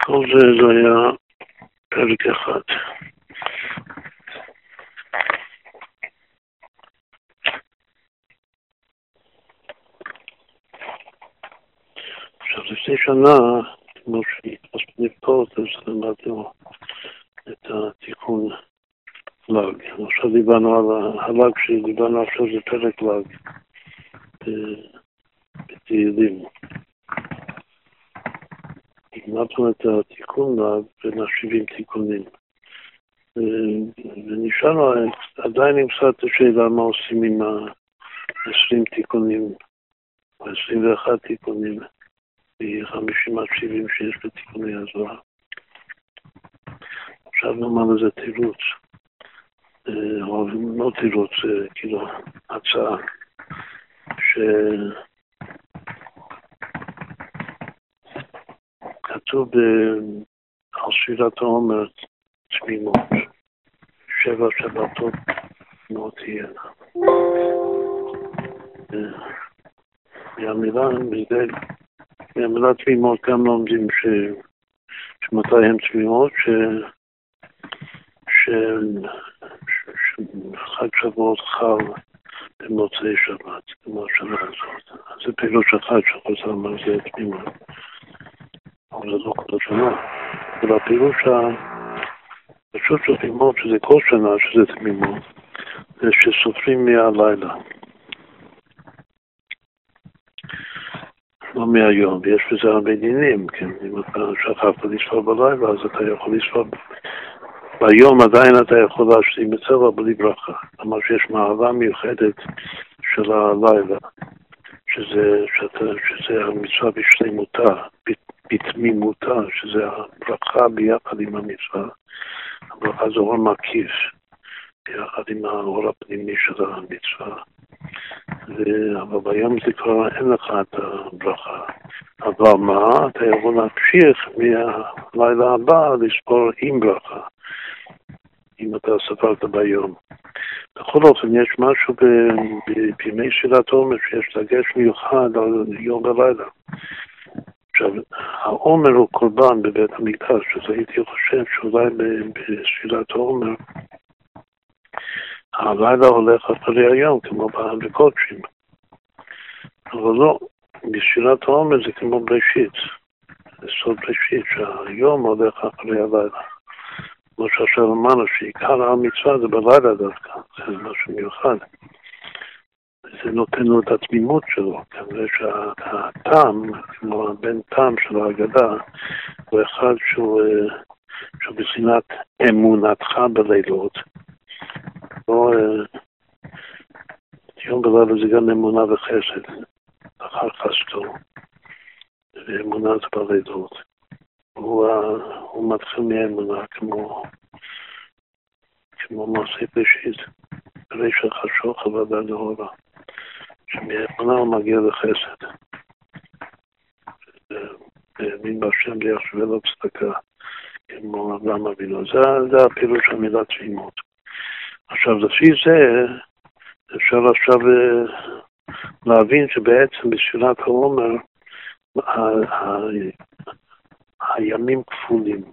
Speaker 1: כל זה, זה היה פרק אחד. עכשיו, לפני שנה, כמו שהתפסנו פה, אז למדנו את התיקון ל"ג. עכשיו דיברנו על הל"ג שדיברנו עכשיו זה פרק ל"ג בתהילים. למדנו את התיקון בין ה-70 תיקונים. ונשאלנו, עדיין נמצא את השאלה מה עושים עם ה-20 תיקונים, או 21 תיקונים, מ-50 עד 70 שיש בתיקוני הזוהר. עכשיו נאמר לזה תירוץ, או לא תירוץ, כאילו הצעה, ש... כתוב על שירת העומר תמימות, שבע שבתות לא תהיינה. מהמילה, מהמילה תמימות גם לומדים ש, שמתי הן תמימות, ש, ש, שחג שבועות חל במוצאי שבת, כמו השנה הזאת. זה פעילות של חג שחוזר על זה תמימות. זה לא כל השנה. הפירוש הפשוט של תמימות, שזה כל שנה שזה תמימות, זה שסופרים מהלילה. לא מהיום, ויש בזה הרבה דינים, כן, אם אתה שכחת לספור בלילה, אז אתה יכול לספור ביום עדיין אתה יכול להשלים את צבע בלי ברכה. כלומר שיש מעלה מיוחדת של הלילה, שזה, שזה המצווה בשלמותה, בתמימותה, שזה הברכה ביחד עם המצווה. הברכה זה אור מקיף, ביחד עם האור הפנימי של המצווה. ו... אבל ביום זה כבר אין לך את הברכה. אבל מה, אתה יכול להמשיך מהלילה הבא לספור עם ברכה, אם אתה ספרת ביום. בכל אופן, יש משהו בימי שאלת עומר שיש דגש מיוחד על יום ולילה. עכשיו, העומר הוא קורבן בבית המקדש, אז הייתי חושב שאולי בספירת העומר הלילה הולך אחרי היום, כמו בקודשים. אבל לא, בספירת העומר זה כמו בראשית. זה סוד בראשית, שהיום הולך אחרי הלילה. כמו שעכשיו אמרנו, שעיקר המצווה זה בלילה דווקא, זה משהו מיוחד. זה נותן לו את התמימות שלו, כנראה שהטעם, כמו הבן טעם של ההגדה, הוא אחד שהוא, אה, שהוא בחינת אמונתך בלילות. לא, אה, יום בלילה זה גם אמונה וחסד, אחר חסדו, ואמונה זה בלילות. הוא, הוא מתחיל מאמונה כמו, כמו מעשה בראשית, רישא חשוך עבודה דהורה. שמאמונה הוא מגיע לחסד. האמין בהשם ויחשבי לו צדקה, כמו אדם אבינו. זה, זה של המילה תמימות. עכשיו, לפי זה, אפשר עכשיו אה, להבין שבעצם בשאלת העומר, הימים כפולים.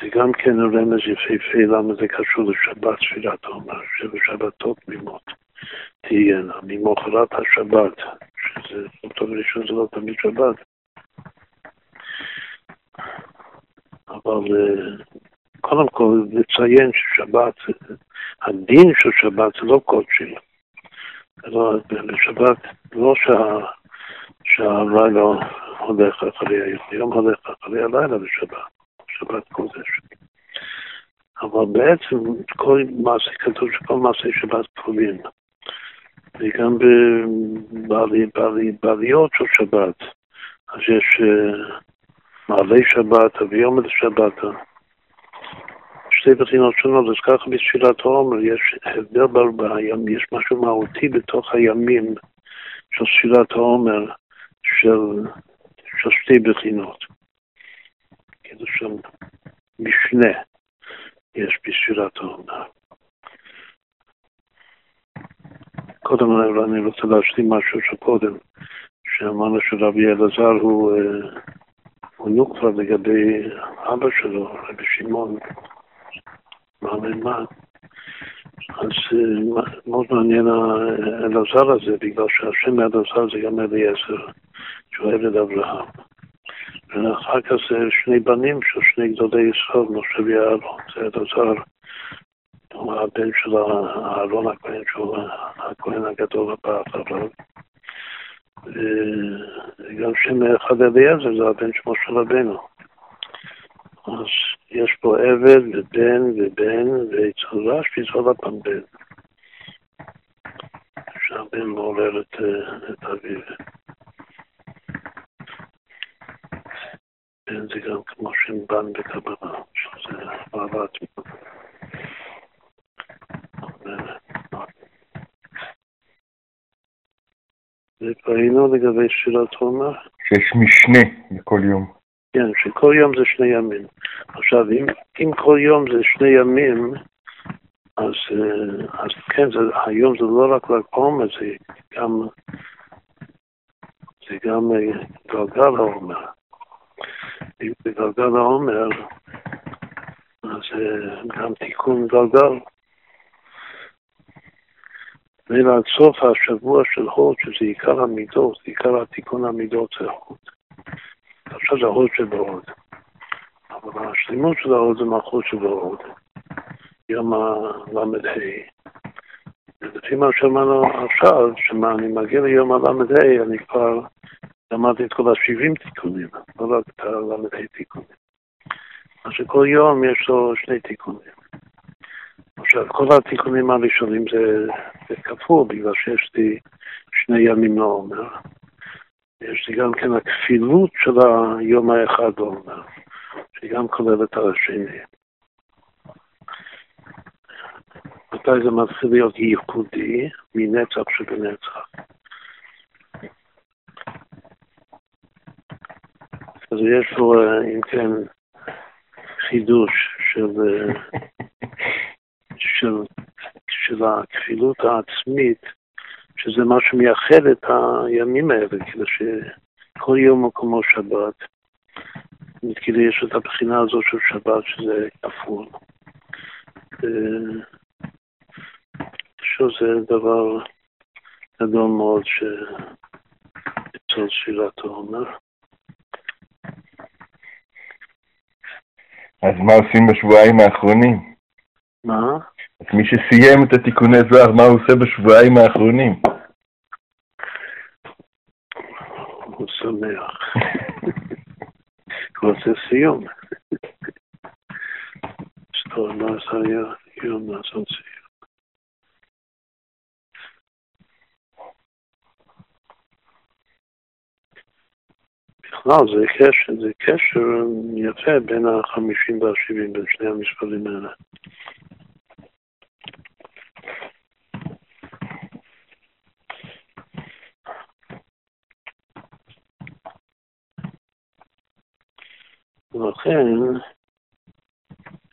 Speaker 1: זה גם כן רמז יפהפה למה זה קשור לשבת שפירת העומר, שבשבתות תמימות. תהיינה ממוחרת השבת, שזה אותו ראשון זה לא תמיד שבת, אבל אה, קודם כל לציין ששבת, הדין של שבת זה לא קודשי. לא, בשבת לא שה, שהלילה הולך אחרי היום הולך אחרי הלילה בשבת, שבת קודש. אבל בעצם כל מעשה, כתוב שכל מעשה שבת כפולים. וגם בעליות של שבת. אז יש אה, מעלי שבת, ויום לשבת. שתי בחינות שונות, אז ככה בתפילת העומר יש הבדל בימים, יש משהו מהותי בתוך הימים של תפילת העומר של, של שתי בחינות. כאילו של משנה יש בתפילת העומר. קודם אני רוצה להשלים משהו שקודם, שאמרנו שרבי אלעזר הוא, אה, הוא נוקפה לגבי אבא שלו, רבי שמעון, מהממן. אז אה, מאוד מעניין האלעזר הזה, בגלל שהשם אלעזר זה גם אליעזר, שהוא עבד אברהם. ואחר כך זה שני בנים של שני גדולי ישראל, משה ויעלון, זה אלעזר הבן של אהרון הכהן, שהוא הכהן הגדול הבא אחריו. וגם שם אחד אליעזר זה הבן של משה רבנו. אז יש פה עבד ובן ובן, ואצל רשב"י זה עוד פעם בן. שהבן מעורר את, את אביו. בן זה גם כמו שם בן בקבלה, שזה אהבת וראינו לגבי שירת עומר.
Speaker 2: שיש משנה לכל יום.
Speaker 1: כן, שכל יום זה שני ימים. עכשיו, אם, אם כל יום זה שני ימים, אז, אה, אז כן, זה, היום זה לא רק רק עומר, זה גם, זה גם אה, גלגל העומר. בגלגל העומר, אז אה, גם תיקון גלגל. אלא עד סוף השבוע של הוד, שזה עיקר המידות, עיקר התיקון המידות זה הוד. עכשיו זה הוד שבהוד. אבל השלימות של ההוד זה מלכות שבהוד. יום הל"ה. ולפי מה שאמרנו עכשיו, שמה אני מגיע ליום הל"ה, אני כבר למדתי את כל ה-70 תיקונים, לא רק את הל"ה תיקונים. אז שכל יום יש לו שני תיקונים. עכשיו, כל התיקונים הראשונים זה, זה כפול, בגלל שיש לי שני ימים לעומר. יש לי גם כן הכפילות של היום האחד לעומר, שגם כוללת על השני. מתי זה מתחיל להיות ייחודי מנצח שבנצח. אז יש פה, אם כן, חידוש של של, של הכפילות העצמית, שזה מה שמייחד את הימים האלה, כאילו ש, כל יום הוא כמו שבת. כאילו יש את הבחינה הזאת של שבת שזה כפול. שזה דבר גדול מאוד שאצל שירת העומר.
Speaker 2: אז מה עושים בשבועיים האחרונים?
Speaker 1: מה?
Speaker 2: אז מי שסיים את התיקוני זוהר, מה הוא עושה בשבועיים האחרונים?
Speaker 1: הוא שמח. הוא עושה סיום. שטוב, מה עשה יום לעשות סיום? בכלל זה קשר, זה קשר יפה בין החמישים והשבעים, בין שני המספרים האלה. ולכן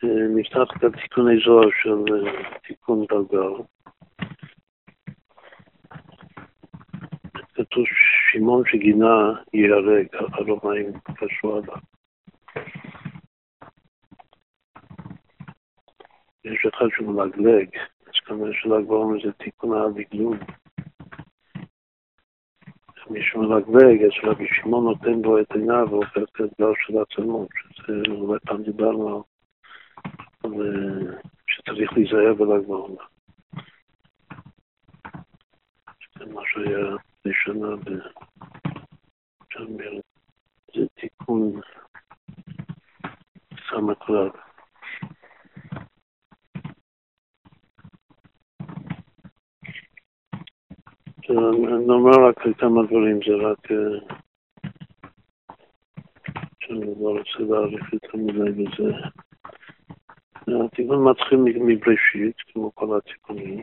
Speaker 1: אה, נפתח את התיקוני זוהר של אה, תיקון דרגר. כתוב שמעון שגינה ייהרג, ככה לא מים קשור עליו. יש אחד שמלגלג, אז כנראה של"ג בעומר זה תיקון הלגלוג. מי שמלגלג, אז רבי שמעון נותן בו את עיניו והופך את האתגר של העצמות, שזה אולי פעם דיברנו על שצריך להיזהר בל"ג בעומר. זה מה שהיה ראשונה בשמר. זה תיקון סמ"ר. נאמר רק כמה דברים, זה רק שאני לא רוצה להאריך יותר מדי בזה. התיקון מתחיל מבראשית, כמו כל התיקונים.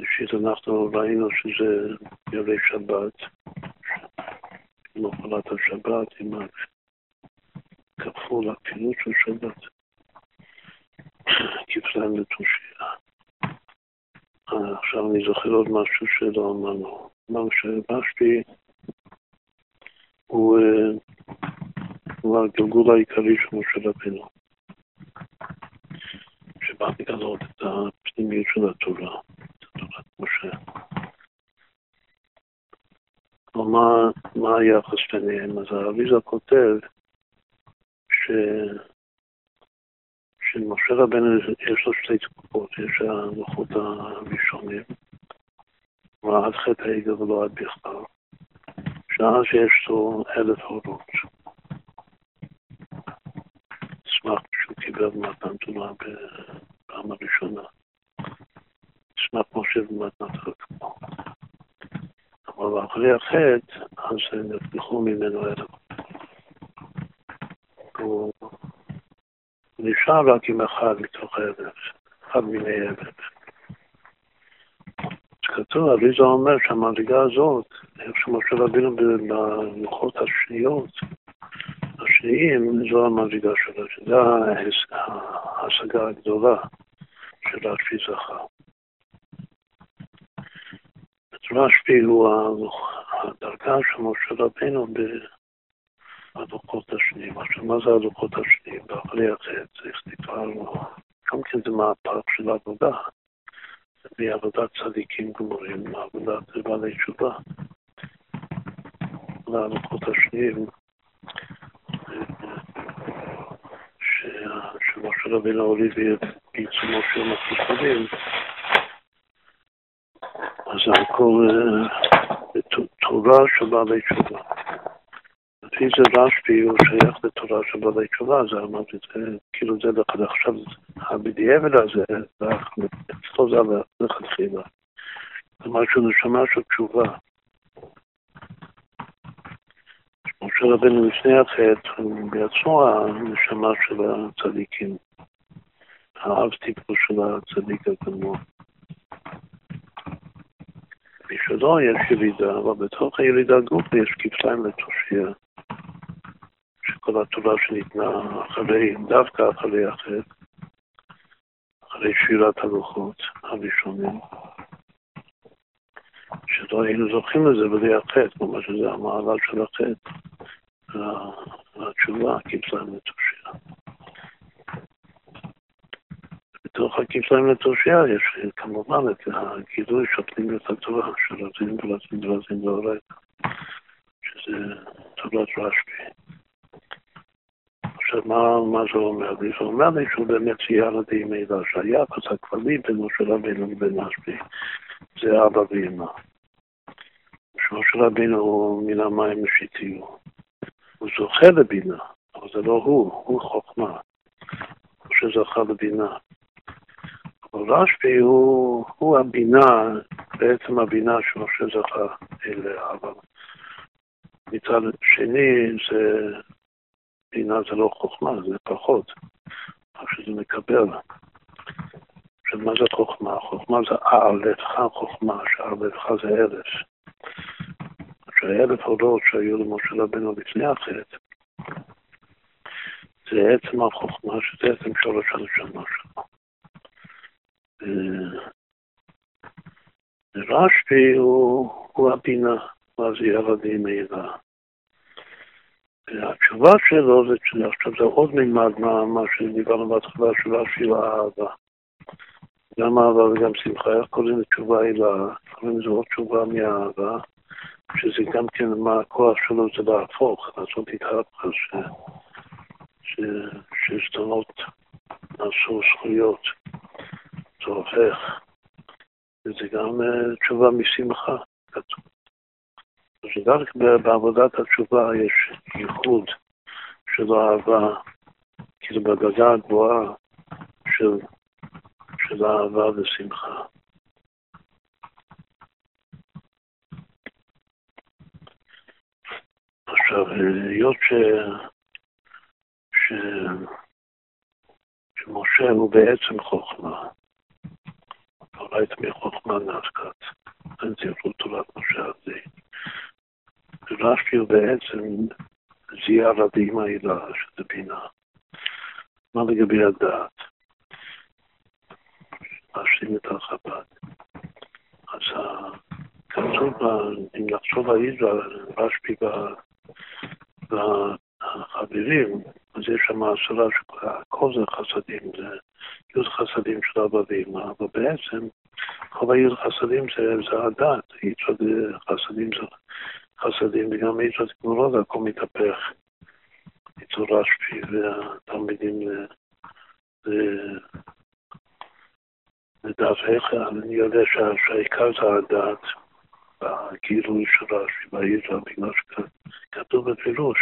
Speaker 1: ראשית אנחנו ראינו שזה ירי שבת, מחלת השבת עם כפול הפעילות של שבת, כפליים לתושייה. עכשיו אני זוכר עוד משהו שלא אמרנו. אמרנו שרשב"י הוא, הוא הגלגול העיקרי של משה רבינו, שבא לגלות את הפנימיות של התורה. משה. כלומר, מה היחס ביניהם? אז האריזה כותב ש... שמשה רבנו יש לו שתי תקופות, יש הלוחות הראשונים, ועד חטא העגל ולא עד בכלל, שאז יש לו אלף הורות. אשמח שהוא קיבל מתן תורה בפעם הראשונה. נשמע כמו שבמתנת חכמו. אבל אחרי החטא, אז נפתחו ממנו אלף. נשאר רק עם אחד מתוך אלף, אחד מיני אלף. כתוב, אביזה אומר שהמדרגה הזאת, איך שמשה רבינו בלוחות השניות, השניים, זו המדרגה שלו, שזו ההשגה הגדולה של השבי זכר. רשב"י הוא הדרגה של משה רבינו בלוחות השניים. עכשיו, מה זה הלוחות השניים? באחרי החטא, איך לו? גם כן זה מהפך של עבודה. זה מעבודת צדיקים גמורים, מעבודת בעלי תשובה. ללוחות השניים, שמשה רבינו הוליד בעיצומו של החיסונים, אז זה הכל תורה של בעלי תשובה. לפי זה רשב"י הוא שייך לתורה של בעלי תשובה, זה אמרתי, זה כאילו זה עכשיו, הבדיעבד הזה, אצלו זה לכתחילה. זה משהו נשמה של תשובה. משה רבנו לפני החטא, הוא בעצמו הנשמה של הצדיקים, האב טיפוס של הצדיק הגמור. בשבילו יש ירידה, אבל בתוך הירידה גוף יש כפליים לתושייה. שכל התורה שניתנה אחרי, דווקא אחרי החטא, אחרי שירת הלוחות הראשונים, של לא היינו זוכים לזה בלי החטא, כלומר שזה המעלה של החטא, והתשובה להם לתושייה. בתוך להם לתושייה יש כמובן את הגילוי של פנימיות התורה, של רזין ולזין ולזין והורג, שזה תורת רשב"י. עכשיו, מה, מה זה אומר לי? זה אומר לי שהוא באמת סייע מידע, שהיחס הכללי בין משה רבינו לבין רשב"י זה אבא ואמא. שמשה רבינו הוא מן המים משיתיהו. הוא זוכה לבינה, אבל זה לא הוא, הוא חוכמה. הוא שזכה לבינה. אבל רשב"י הוא, הוא הבינה, בעצם הבינה שמשה זכה אליה, אבל מצד שני זה בינה זה לא חוכמה, זה פחות, רק שזה מקבל. עכשיו, מה זה חוכמה? חוכמה זה א' חוכמה, שא' זה אלף. שהאלף הודות שהיו למשה רבנו לפני החטא, זה עצם החוכמה, שזה עצם שלוש הנשמה שלו. רשב"י הוא, הוא הבינה, ואז ילדי מאירה. התשובה שלו זה, עכשיו זה עוד מימד מה, מה שדיברנו בהתחלה, של האהבה. גם אהבה וגם שמחה, איך קוראים לתשובה הילה? קוראים לזה עוד תשובה מהאהבה, שזה גם כן, מה הכוח שלו זה להפוך, לעשות התהפכה, שזדונות נעשו זכויות, זה הופך. וזה גם uh, תשובה משמחה, כתוב. שדווקא בעבודת התשובה יש ייחוד של אהבה, כאילו בדרגה הגבוהה של, של אהבה ושמחה. עכשיו, היות ש... ש... שמשה הוא בעצם חוכמה, אולי תמיד חוכמה נפקת, זכות תורת משה הזה. רש"י הוא בעצם זיהה רבים העילה, שזה בינה. מה לגבי הדעת? להשלים את החב"ד. אז כתוב, אם נחשוב על עילה, רש"י והחברים, אז יש שם עשרה, הכל זה חסדים, זה י' חסדים של אבא ואמא, אבל בעצם כל הי' חסדים זה, זה הדת, י' חסדים זה חסדים וגם מצוות גמורות, הכל מתהפך. אצל רשב"י והתלמידים לדעת איך, אני יודע שהעיקר זה הדת, בגילוי של רשב"י, בעירה, בגלל שכתוב בפירוש,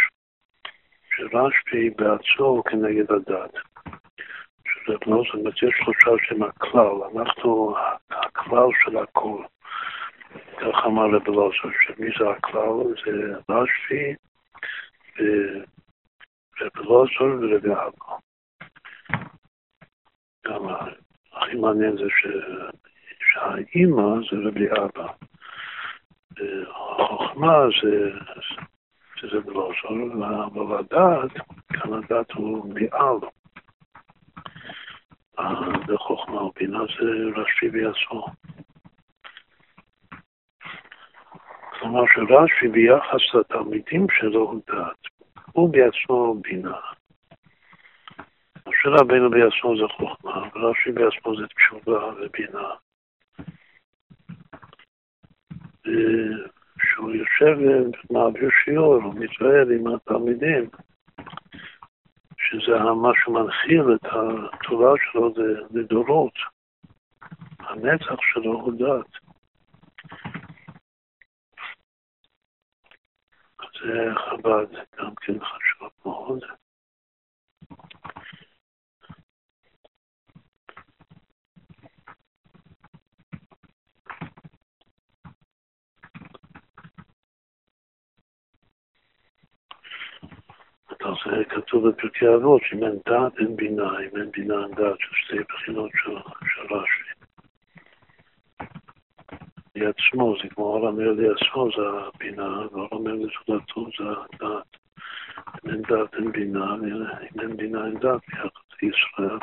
Speaker 1: שרשב"י בעצמו כנגד הדת. שזה לא, זאת אומרת, יש שלושה שהם הכלל, אנחנו הכלל של הכל. כך אמר לבלוסר, שמי זה הכלל? זה רש"י ובלוסר ורבי אבא. גם הכי מעניין זה ש... שהאימא זה רבי אבא. החוכמה זה, שזה בלוסר, אבל הדת, כאן הדת הוא מעל. בחוכמה ובינה זה רש"י בעצמו. כלומר שרש"י ביחס לתלמידים שלו הוא דעת, הוא בעצמו בינה. משה רבינו בעצמו זה חוכמה, ורש"י בעצמו זה תשובה ובינה. כשהוא יושב ומעביר שיעור, הוא מתראה עם התלמידים, שזה מה שמנחיל את התורה שלו לדורות. הנצח שלו הוא דת. זה חב"ד, גם כן חשוב מאוד. אז כתוב בפרקי אבות שאם אין דעת אין בינה, אם אין בינה אין דעת, שתי בחינות של, של רש"י. לעצמו, זה כמו העולם אומר לעצמו, זה הבינה, והעולם אומר לזולתו, זה הדעת. אם אין דעת אין בינה, אם אין בינה אין דעת, ביחד ישראל.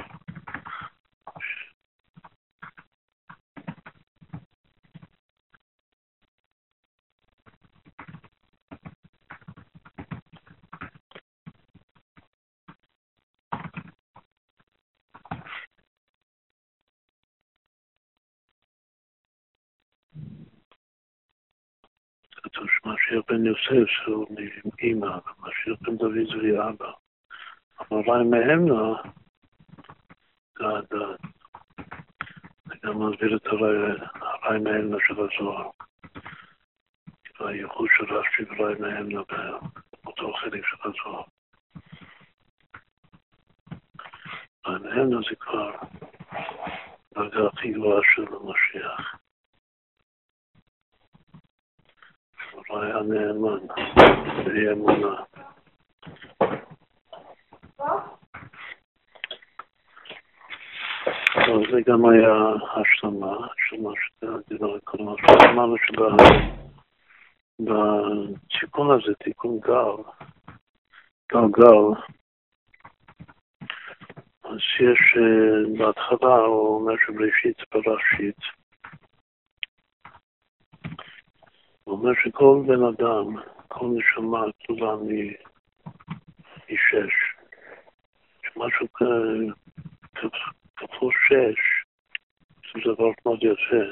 Speaker 1: שמשיח בן יוסף שהוא מאמא, ומשיח בן דוד זה אבא. אבל מהמנה זה הדת. זה גם מסביר את הראי מהמנה של הזוהר. הייחוד של רש"י וראי מהמנה באותו חלק של הזוהר. מהמנה זה כבר דרגה הכי גבוהה של המשיח. היה נאמן, באי אמונה. טוב, זה גם היה השלמה, השלמה שדיבר קודם. אמרנו שבתיקון הזה, תיקון גל, גל גל, אז יש, אה, בהתחלה הוא אומר שבראשית בראשית, הוא אומר שכל בן אדם, כל נשמה גדולה משש, שמשהו כפול שש, זה דבר מאוד יפה,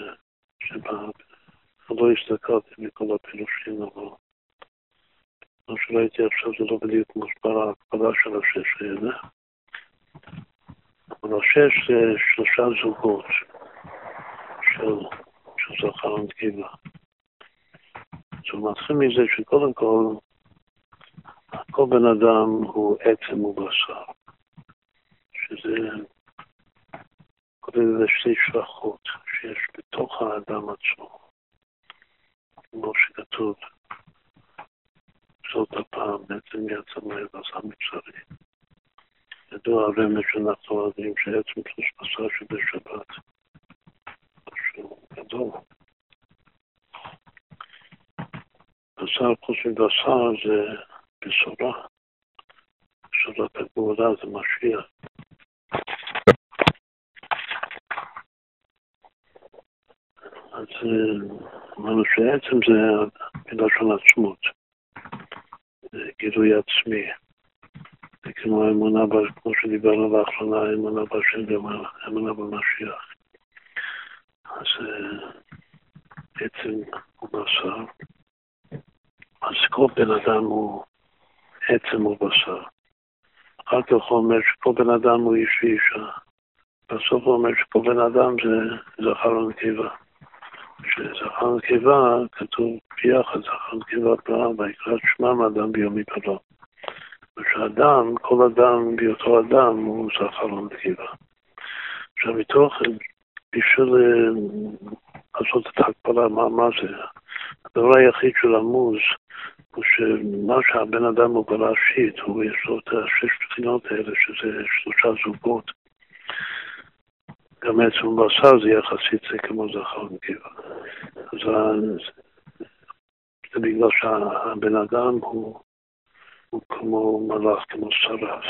Speaker 1: שלא הסתכלתי מכל הפילושים, אבל מה שראיתי עכשיו זה לא בדיוק מוסבר ההקבלה של השש האלה. אבל השש זה שלושה זוגות של זכר ונקבה. אז הוא מתחיל מזה שקודם כל, כל בן אדם הוא עצם ובשר, שזה כולל לזה שתי שפחות שיש בתוך האדם עצמו, כמו שכתוב, זאת הפעם בעצם יצא מהבשר מצרי. ידוע הרמז שאנחנו יודעים שעצם פלוס בשר שבשבת, משהו גדול. בשר חוץ מבשר זה בשורה. בשורת הגאולה זה משיח. אז אמרנו שעצם זה מלשון עצמות, זה גילוי עצמי. זה כמו האמונה, כמו שדיברנו לאחרונה, האמונה בהשם האמונה במשיח. אז עצם הוא בשר. אז כל בן אדם הוא עצם ובשר. אחר כך הוא אומר שכל בן אדם הוא איש ואישה. בסוף הוא אומר שכל בן אדם זה זכר ונקבה. שזכר ונקבה כתוב ביחד, זכר ונקבה ברא, ויקרא שמם אדם ביום יפלו. ושאדם, כל אדם בהיותו אדם הוא זכר ונקבה. עכשיו מתוך, בשביל לעשות את ההקבלה, מה, מה זה? הדבר היחיד של המוז הוא שמה שהבן אדם הוא בראשית, הוא יש לו את השש בחינות האלה, שזה שלושה זוגות. גם עצם בשר זה יחסית זה כמו זכר ונקבה. אז זה בגלל שהבן אדם הוא, הוא כמו מלאך, כמו שרף.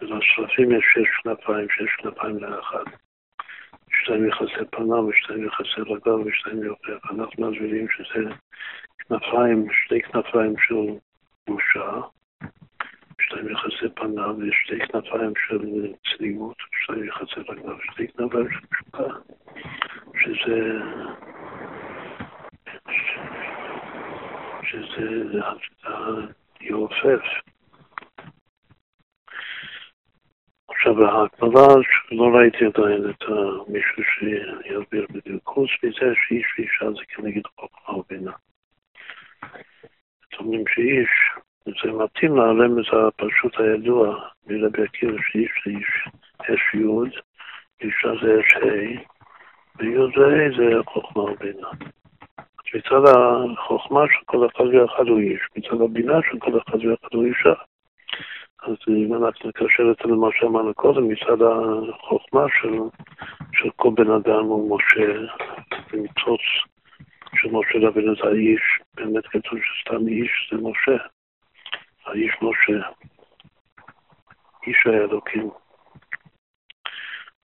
Speaker 1: ולשרפים יש שש כנפיים, שש כנפיים לאחד. שתיים יחסי פניו ושתיים יחסי רגליו ושתיים יופי. אנחנו מסבירים שזה כנפיים, שתי כנפיים של בושה, שתיים יחסי פניו ושתי כנפיים של צניעות, שתיים יחסי רגליו ושתי כנפיים של תשוקה, שזה... שזה יעופף. עכשיו, ההקבלה, לא ראיתי עדיין את מישהו שיסביר בדיוק. חוץ מזה שאיש ואישה זה כנגד חוכמה ובינה. אומרים שאיש, זה מתאים לרמז הפשוט הידוע מרבי עקיבא שאיש זה איש אש יוד, אישה זה אש ה', ויוד זה ה' זה חוכמה ובינה. מצד החוכמה של כל אחד ואחד הוא איש, מצד הבינה של כל אחד ואחד הוא אישה. אז אם אנחנו נקשר את זה למה שאמרנו קודם, מצד החוכמה של, של כל בן אדם הוא משה, ומצוץ שמשה רבינו זה האיש, באמת כתוב שסתם איש זה משה, האיש משה, איש האלוקים.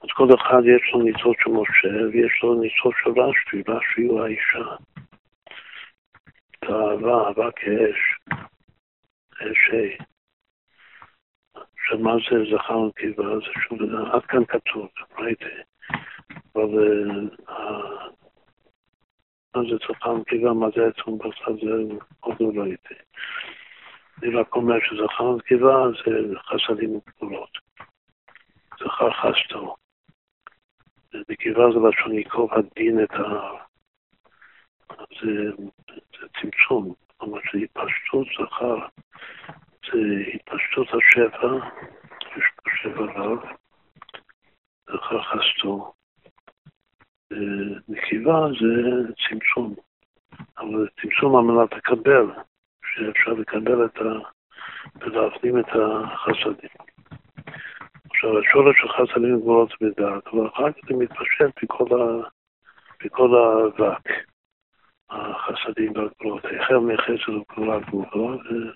Speaker 1: אז כל אחד יש לו ניצוץ של משה ויש לו ניצוץ של רש"י, רש"י הוא האישה. תאווה, אהבה כאש, אש ה'. מה זה זכר ונקבה? זה שוב, עד כאן כתוב, ראיתי. אבל מה זה צרכן נקבה, מה זה עצם בשר, זה עוד לא ראיתי. אני רק אומר שזכר נקבה זה חסדים וגבולות. זכר חסתו. נקבה זה לשון ייקוב הדין את ה... זה, צמצום, כלומר שהתפשטות זכר זה התפשטות השפע, יש פה שפע רב, זכר חסתו. נקבה זה צמצום, אבל צמצום על מנת לקבל, שאפשר לקבל את ה... ולהפנים את החסדים. עכשיו, השורש של חסדים גבולות בדעת, אבל אחר כך זה מתפשט בכל, האבק, החסדים והגבולות, החל מחסד וגבולה גבולה, ו...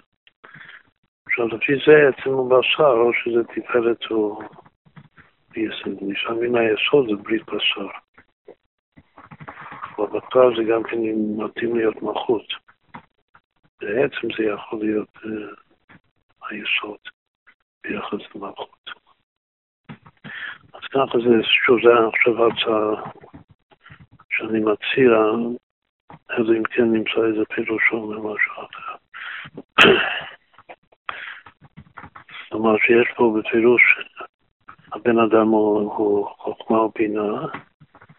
Speaker 1: עכשיו, לפי זה אצלנו בשר, או שזה תפארת או יסוד, נשאר מן היסוד זה ברית בשר. אבל בתואר זה גם כן מתאים להיות מלכות. בעצם זה יכול להיות uh, היסוד ביחס למלכות. אז ככה זה, שוב, זה עכשיו הצעה שאני מציע, אלא אם כן נמצא איזה פירוש או משהו אחר. כלומר שיש פה בפירוש, הבן אדם הוא, חוכמה ובינה,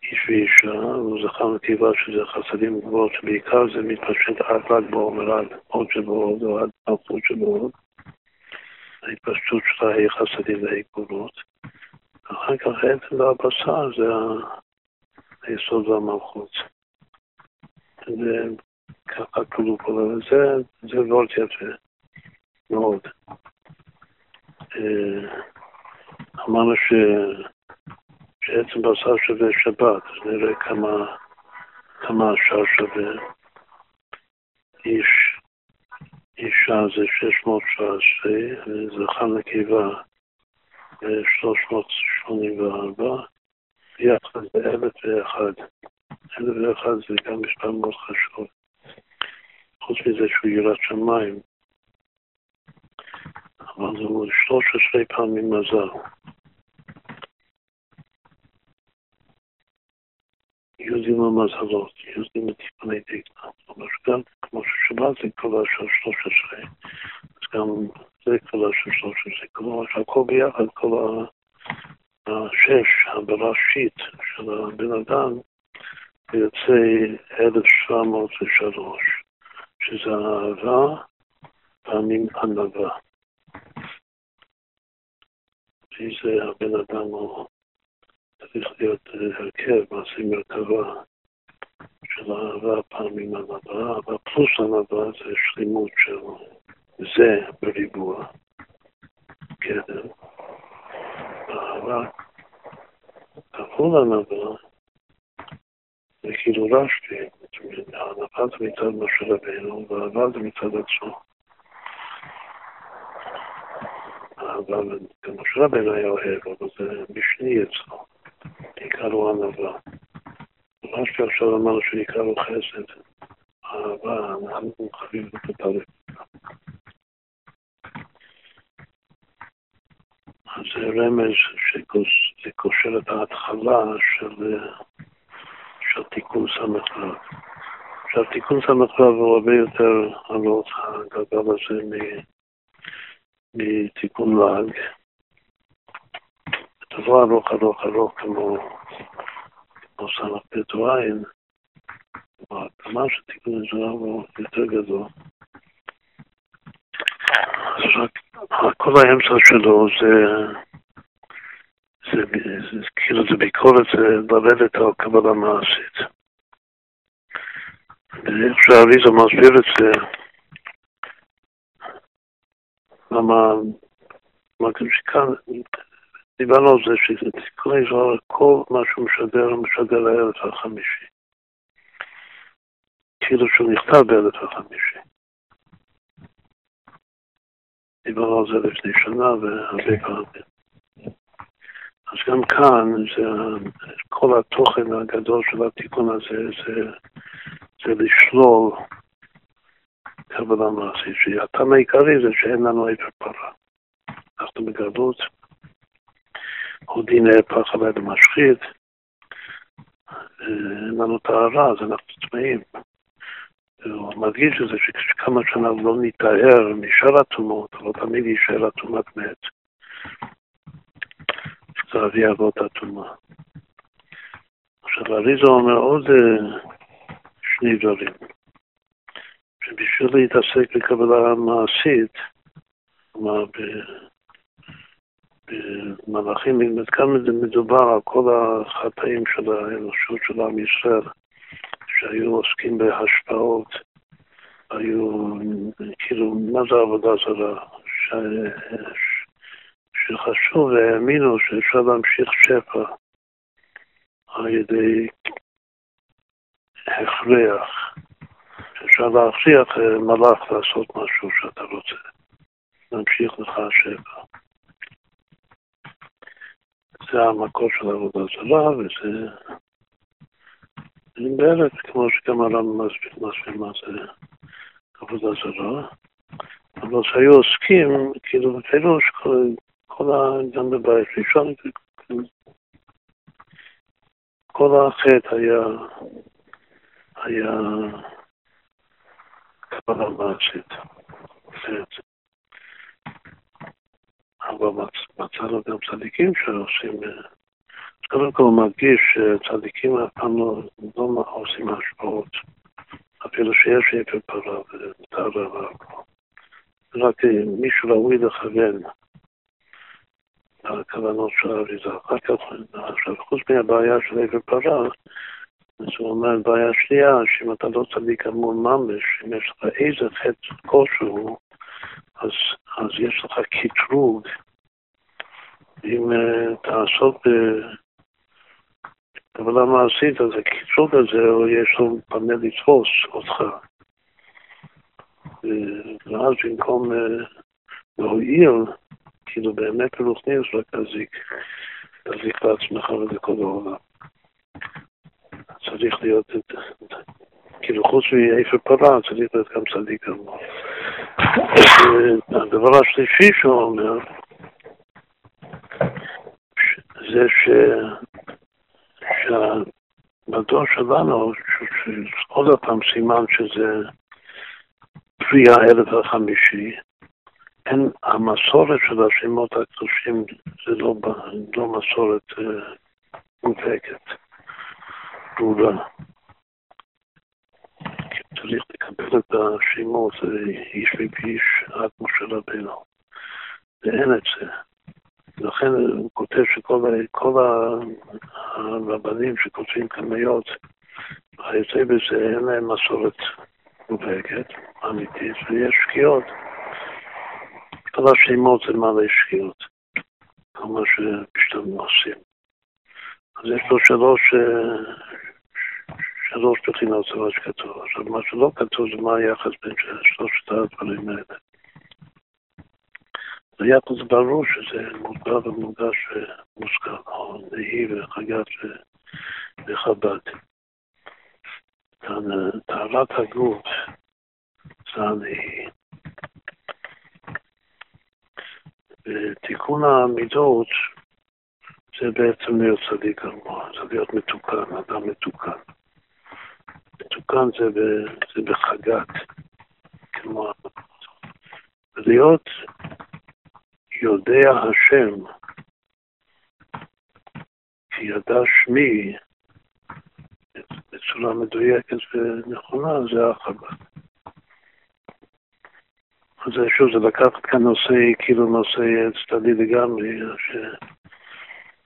Speaker 1: איש ואישה, הוא זכר נקבה שזה חסדים גבוהות, שבעיקר זה מתפשט עד רק בעומר, עד עוד שבעוד, או עד מלכות שבעוד. ההתפשטות שלה היא חסדים והגבולות. אחר כך עצם והבשר זה היסוד והמלכות. ככה כלו פה, זה מאוד יפה, מאוד. אה, אמרנו ש... שעצם בשר שווה שבת, נראה כמה, כמה השאר שווה. איש, אישה זה 619, וזכר נקבה 384, יחד זה אלף ואחד. אלף ואחד זה גם מספר מאוד חשוב. חוץ מזה שהוא יראת שמיים, אבל זה 13 פעמים מזל. יודעים המזלות, יודעים את דקנה. כלומר, גם כמו ששבת זה קולה של 13, אז גם זה קולה של 13. כלומר, שהכל ביחד, כל השש, הבראשית של הבן אדם, יוצא 1703, שזה האהבה פעמים ענווה. זה הבן אדם צריך להיות אה, הרכב, מעשי מרכבה של אהבה פעמים ענווה, אהבה פלוס ענווה זה שלימות של זה בריבוע, קדם. אהבה כפול ענווה זה כאילו רשתי, הענווה זה מצד משה רבינו והאהבה זה מצד עצמו. אבל גם משה רבינו היה אוהב, אבל זה משני אצלו. נקרא לו ענווה. מה שעכשיו אמרנו שנקרא לו חסד, אהבה, אנחנו חייבים את אז זה רמז שזה קושר את ההתחלה של, של תיקון ס"ו. עכשיו, תיקון ס"ו הוא הרבה יותר עלות הגלגל הזה מתיקון לעג. תבוא ארוך ארוך ארוך כמו ס"ט או עין, ההקמה של תיקון הזוהר הוא יותר גדול. כל האמצע שלו זה, זה, זה, זה כאילו זה ביקורת, זה לרדת על קבלה מעשית. ואיך שהאריזה מסביר את זה, למה, מה גם שכאן דיברנו על זה שזה תיקוני זוהר, כל מה שהוא משדר, הוא משדר לאלף החמישי. כאילו שהוא נכתב באלף החמישי. דיברנו על זה לפני שנה והרבה פעמים. אז גם כאן, זה, כל התוכן הגדול של התיקון הזה זה, זה לשלול קבלה מעשית, שהטעם העיקרי זה שאין לנו עבר פרה. אנחנו בגדות הוא דין פח על המשחית, ואין לנו טהרה, אז אנחנו טמאים. הוא מדגיש את זה שכמה שאנחנו לא ניטהר משאר הטומאות, לא תמיד יישאר הטומאת מת. זה אבי אבות הטומאה. עכשיו, אריזה אומר עוד אה, שני דברים. שבשביל להתעסק בקבלה מעשית, כלומר, במלאכים, כאן מדובר על כל החטאים של האנושות של עם ישראל, שהיו עוסקים בהשפעות, היו, כאילו, מה זה עבודה זרה? ש... שחשוב והאמינו שאפשר להמשיך שפע על ידי הכרח, שאפשר להכריח מלאך לעשות משהו שאתה רוצה, להמשיך לך השפע. זה המקור של עבודה זרה, וזה בערך כמו שגם הרב מסביר מה זה עבודה זרה. אבל שהיו עוסקים, כאילו בפירוש, כל ה... גם בבית ראשון, כל החטא היה, היה. אבל מצאנו גם צדיקים שעושים, קודם כל מרגיש שצדיקים אף פעם לא, עושים השפעות, אפילו שיש יפר פרה וטהרה והכל. רק מישהו ראוי לכוון הכוונות של האריזה. אחר כך, עכשיו, חוץ מהבעיה של עבר פרה, אז הוא אומר, בעיה שנייה, שאם אתה לא צדיק המון ממש, אם יש לך איזה חטא כלשהו, אז, אז יש לך קטרוג. אם uh, תעסוק בקבלה מעשית, אז הקטרוג הזה, או יש לו פנה לתפוס אותך. ואז במקום להועיל, כאילו באמת ברוכניוס רק תזיק, תזיק לעצמך ולכל העולם. צריך להיות, כאילו חוץ מאיפה פרה, צריך להיות גם צדיק גמור. הדבר השלישי שהוא אומר, זה ש... שבדור שלנו, עוד פעם סימן שזה פרי האלף החמישי, אין, המסורת של השמות הקדושים זה לא, לא מסורת אה, מובהקת, ברורה. צריך לקבל את השמות, זה איש ואיש עד משה רבינו. ואין את זה. לכן הוא כותב שכל הרבנים שכותבים כמיות, היוצא בזה אין להם מסורת מובהקת, אמיתית, ויש שקיעות. כל השמות זה מלא שקיעות, כל מה שמשתלמים עושים. אז יש לו שלוש, שלוש בחינות מה שכתוב. עכשיו, מה שלא כתוב זה מה היחס בין שלושת הדברים האלה. היחס ברור שזה מוגדר ומוגש ומוזכר, או נהי וחגת וחב"ד. טהרת הגוף זה הנהי. ותיקון המידות זה בעצם להיות צדיק גמור, זה להיות מתוקן, אדם מתוקן. מתוקן זה, ב, זה בחגת, כמו... להיות יודע השם, כי ידע שמי בצורה מדויקת ונכונה, זה החגה. אז שוב, זה לקחת כאן נושא, כאילו נושא צדדי לגמרי,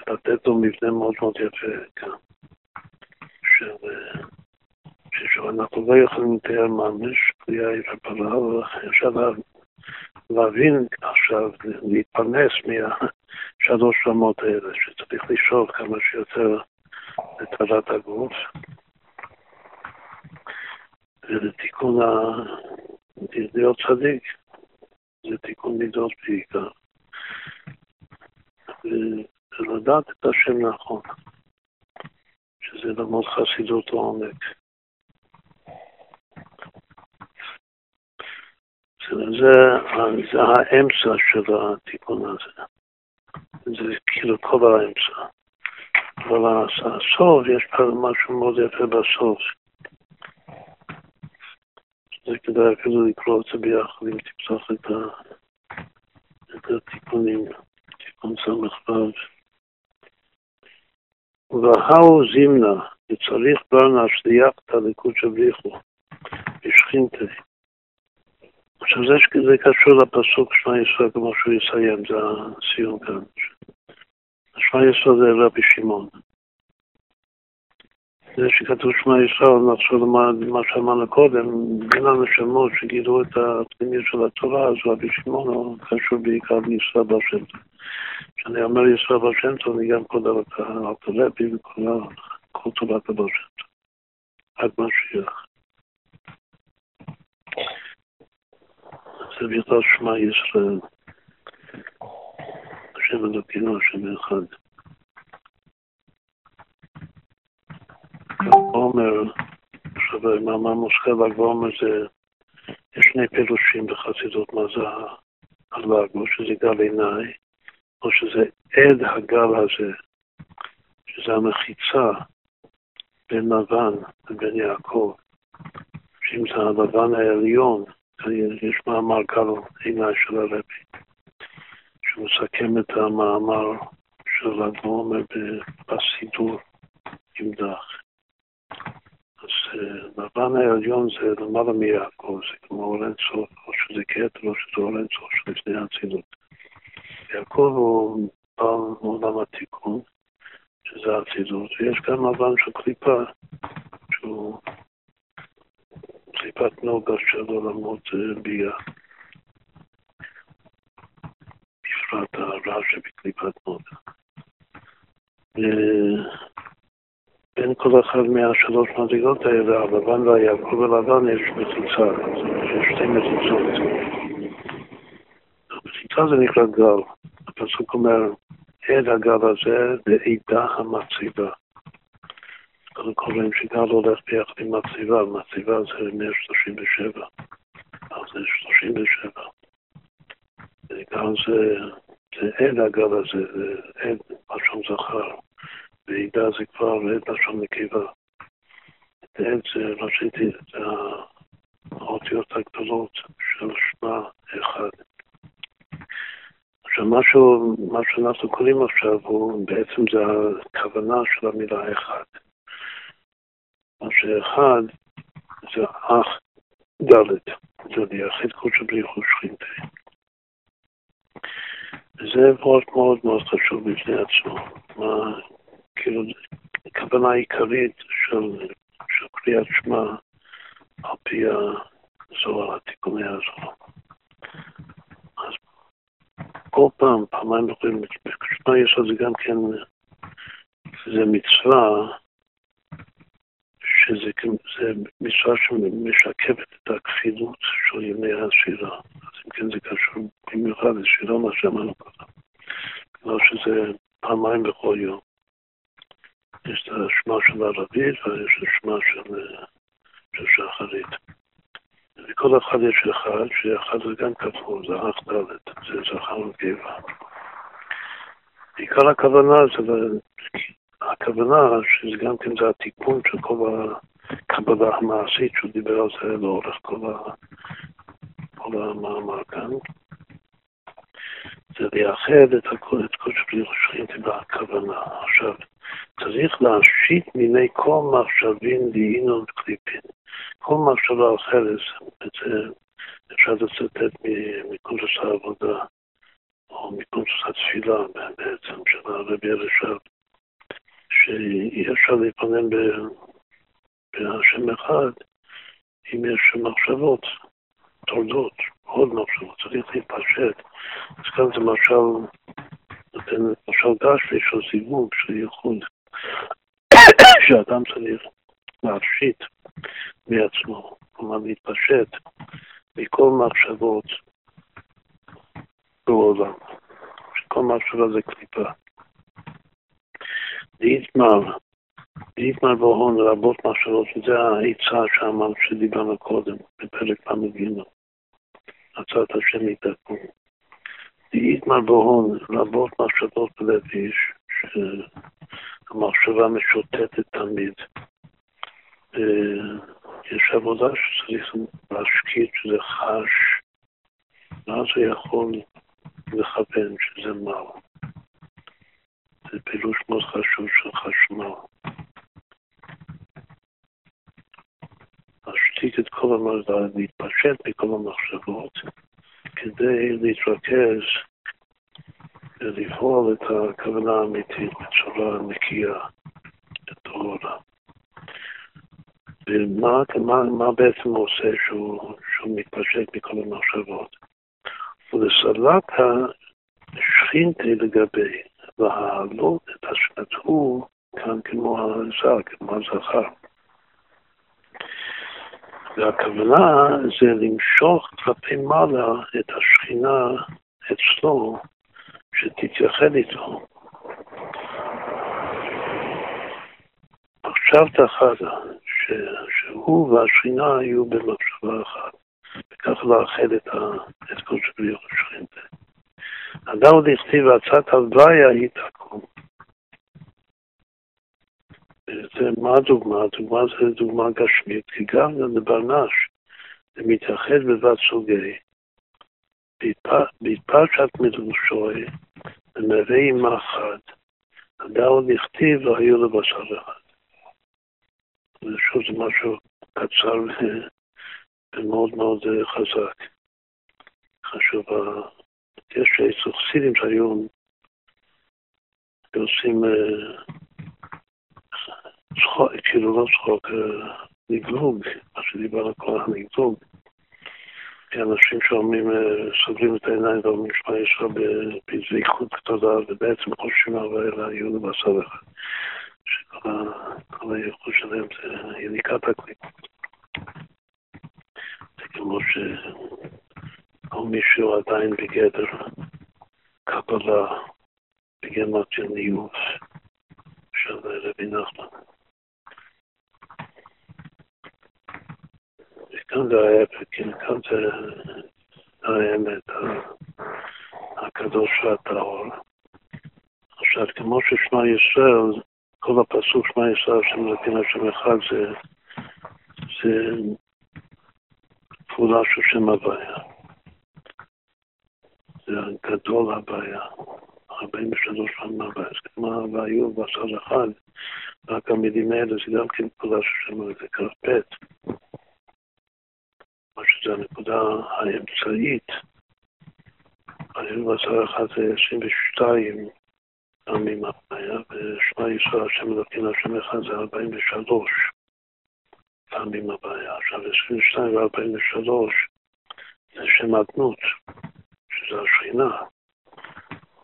Speaker 1: לתת לו מבנה מאוד מאוד יפה כאן. שאנחנו לא יכולים לתאר ממש, קריאה ופרה, אפשר להבין עכשיו, להתפרנס מהשלוש רמות האלה, שצריך לשאול כמה שיותר תורת הגוף. ולתיקון ה... להיות צדיק, זה תיקון מידות בעיקר. ולדעת את השם נכון, שזה ללמוד חסידות לעומק. זה, זה האמצע של התיקון הזה. זה כאילו כל האמצע. אבל הסוף, יש משהו מאוד יפה בסוף. זה כדאי אפילו לקרוא את זה ביחד, אם תפתח את, ה, את התיקונים, תיקון ס"ו. והאו זימנה, וצריך ברנה שדייקת לקודשא בריחו, בשכינתה. עכשיו זה, זה קשור לפסוק שמע ישראל כמו שהוא יסיים, זה הסיום כאן. שמע ישראל זה רבי שמעון. זה שכתוב שמע ישראל, נחשוב למה שאמרנו קודם, בין הנשמות שגידו את הפנימיות של התורה, אז רבי שמעון קשור בעיקר בישראל בר שם טוב. כשאני אומר ישראל בר שם טוב, אני גם כולל את הרבי וכל תורת הבר שם טוב. עד משיח. זה בכלל שמע ישראל. השם אלוקינו, השם אחד. אומר, עכשיו מאמר מושכל ל"ג בעומר זה, יש שני פירושים בחסידות מה זה הל"ג, או שזה גל עיניי, או שזה עד הגל הזה, שזה המחיצה בין לבן לבין יעקב, שאם זה הלבן העליון, יש מאמר גל עיניי של הרבי, שהוא מסכם את המאמר של ל"ג בעומר בסידור עם דח. אז לבן העליון זה למעלה מיעקב, זה כמו אורנסוף, או שזה כתר או שזה אורנסוף שלפני האצילות. יעקב הוא בעל עולם התיקון, שזה האצילות, ויש גם לבן של קליפה, שהוא קליפת נוגה של עולמות ביאה. בפרט הרע שבקליפת נוגה. בין כל אחד מהשלוש מדרגות האלה, הלבן והיעקב ולבן יש מחיצה, יש שתי מחיצות. המחיצה זה נקרא גל. הפסוק אומר, עד הגל הזה בעידה המציבה. קודם כל רואים שגל הולך ביחד עם מציבה, מציבה זה 137, אז זה 37. גל זה, זה עד הגל הזה, זה עד לשון זכר. ועידה זה כבר לשון נקבה. עד זה ראשיתי, זה האותיות הגדולות של שמע אחד. עכשיו, מה שאנחנו קוראים עכשיו הוא בעצם זה הכוונה של המילה אחד. מה שאחד זה אח ד', זה ליחיד קודשא בריחו שכינתה. וזה מאוד מאוד מאוד חשוב בפני עצמו. מה, כאילו, הכוונה העיקרית של, של קריאת שמע על פי הזוהר, התיקוני הזוהר. אז כל פעם, פעמיים יכולים, בשמע יסוד זה גם כן, זה מצווה, שזה זה מצווה שמשקפת את הכפילות של ימי השירה. אז אם כן זה קשור במיוחד לשירה, מה שאמרנו קודם. כלומר שזה פעמיים בכל יום. יש את השמה של ערבית ויש את השמה של, של שחרית. לכל אחד יש אחד, שאחד זה גם כפול, זה אח ד', זה זכר וגבע. עיקר הכוונה זה, הכוונה שזה גם כן זה התיקון של כל הקבלה המעשית שהוא דיבר על זה לאורך כל, ה, כל המאמר כאן. זה לייחד את הכל, את כל שבלי שכינתי בכוונה. עכשיו, צריך להשית מיני כל מחשבים דהינו קליפין. כל מחשבה אחרת, את זה אפשר לצטט מקונטוס העבודה, או מקונטוס התפילה בעצם, של הרבי הרשב, שאי אפשר להתפנן בהשם אחד אם יש מחשבות, תולדות, עוד מחשבות, צריך להתפשט. אז כאן זה משל, נותן משל גשמי של סיבוב, של ייחוד. שאדם צריך להפשיט מעצמו, כלומר להתפשט מכל מחשבות בעולם, שכל מחשבה זה קליפה. דיתמר, דיתמר בהון רבות מחשבות, וזה העצה שאמרנו שדיברנו קודם, בפרק ל"ג, הצעת השם יתקום. דיתמר בהון רבות מחשבות בלב איש, שהמחשבה משוטטת תמיד. יש עבודה שצריך להשקיט, שזה חש, ואז הוא יכול לכוון שזה מר. זה פילוש מאוד חשוב של חשמל. להשתיק את כל המחשבות, להתפשט מכל המחשבות, כדי להתרכז ולפעול את הכוונה האמיתית בצורה נקייה, וטהורה. ומה מה, מה בעצם הוא עושה שהוא, שהוא מתפשט מכל המחשבות? ולסלק השכינתה לגבי, להעלות את השנתו כאן כמו הזר, כמו הזכר. והכוונה זה למשוך כלפי מעלה את השכינה אצלו, שתתייחד איתו. עכשיו תחדה, שהוא והשכינה היו במחשבה אחת, וכך לאחד את, את כל שבריח השכינתה. אדם דכתיב עצת הלוויה היא תקום. זה מה הדוגמה? הדוגמה זה דוגמה גשמית, כי גם לברנש זה מתאחד בבת סוגי. בהתפרשת מדרושוי, ומביא עם אחד, הדאו לכתיב לא היו לבשר אחד. ושוב זה משהו קצר ומאוד מאוד חזק. חשוב, יש חסידים שהיום עושים צחוק, כאילו לא צחוק, לגלוג, מה שדיבר הנגלוג. כי אנשים שאומרים, סוגרים את העיניים ואומרים שמע ישראל בזהירות גדולה, ובעצם חושבים אלא היו לבשר אחד. שכל הייחוד שלהם זה יניקת הכלי. זה כמו שכל מישהו עדיין בגדר קבלה, בגמת ניאוף של רבי נחמן. כאן זה ההפך, כן, כאן זה האמת, הקדוש והטהור. עכשיו, כמו ששמע ישראל, כל הפסוק שמע ישראל, השם אלוקים השם אחד, זה, זה פעולה של שם הבעיה. זה גדול הבעיה. 43 פעמים הבעיה. אז כמו והיו בצד אחד, רק המילים האלה זה גם כן פעולה של שם זה כ"ב. שזה הנקודה האמצעית. היו בצד אחד זה 22 פעמים הבעיה, ושמע ישראל השם אלוקים השם אחד זה 43 פעמים הבעיה. עכשיו 22 ו-43 זה שם אדנות, שזה השכינה.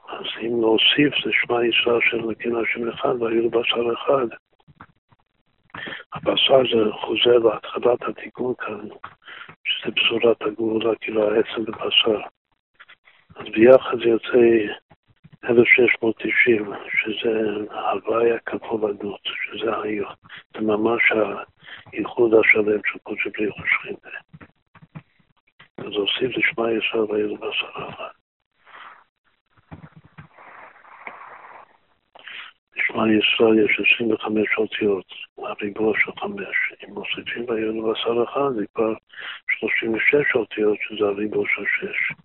Speaker 1: אז אם להוסיף זה שמע ישראל השם אלוקים השם אחד והיו לבשר אחד. הבשר זה חוזר להתחלת התיקון כאן, שזה בשורת הגאולה, כאילו העצם בבשר. אז ביחד זה יוצא 1690, שזה הוויה כפול הגנות, שזה היו, זה ממש הייחוד השלם של קודש בלי חושכים. אז הוסיף לשמע ישראל ויהיה בשר אחד. לשמע ישראל יש 25 אותיות, הריבוע של חמש. אם מוסיפים ויהיה בשר אחד, זה כבר 36 אותיות, שזה הריבוע של שש.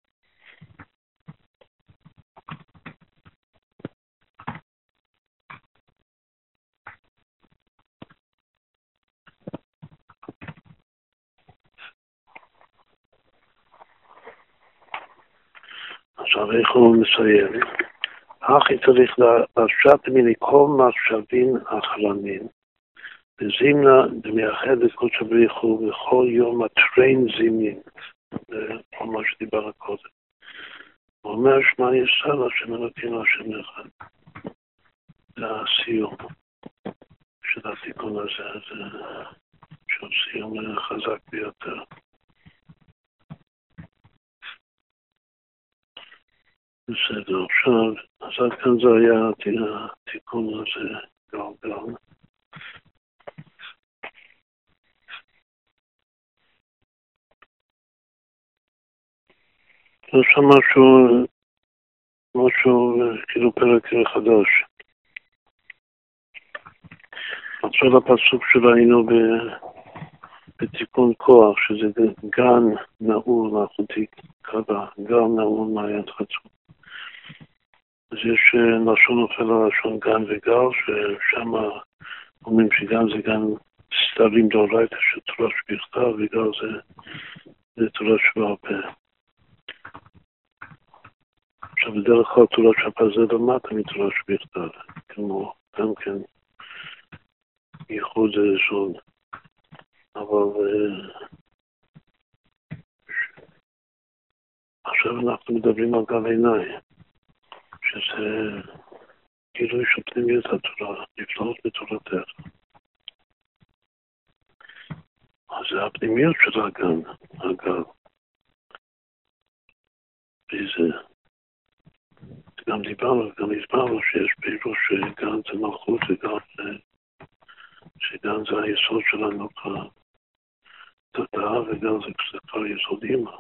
Speaker 1: עכשיו איך הוא מסיים? הכי צריך לרשת מכל מחשבים אחרונים. וזימנה דמייחד את קודש הבריחו בכל יום הטריין זימין. זה מה שדיבר קודם. הוא אומר שמע ישראל השם אלוקינו השם אחד. זה הסיום של התיקון הזה, זה שהוא סיום חזק ביותר. בסדר, עכשיו, אז עד כאן זה היה התיקון הזה, גם גם. יש שם משהו, משהו, כאילו פרק חדש. עכשיו הפסוק שראינו ב... בתיקון כוח, שזה גן נעול מלאכותי קבע, גן נעול מעיין חצות. אז יש אה, לשון נופל על לשון גן וגל, ששם אומרים שגן זה גן סתרים דאורייתא של תורה שבכתב, וגל זה, זה תורה שבעל פה. עכשיו, בדרך כלל תורה שבעל זה למטה מתורה שבכתב, כמו גם כן ייחוד ראשון. אבל אה, עכשיו אנחנו מדברים על גל עיניים. שזה גילוי של פנימיות התורה, נפלאות בתורתך. אז זה הפנימיות של הגן, הגל. וזה, גם דיברנו, גם הסברנו שיש פירוש שגן זה מלכות וגם שגן זה היסוד שלנו בתודעה וגם זה כבר יסוד אימא,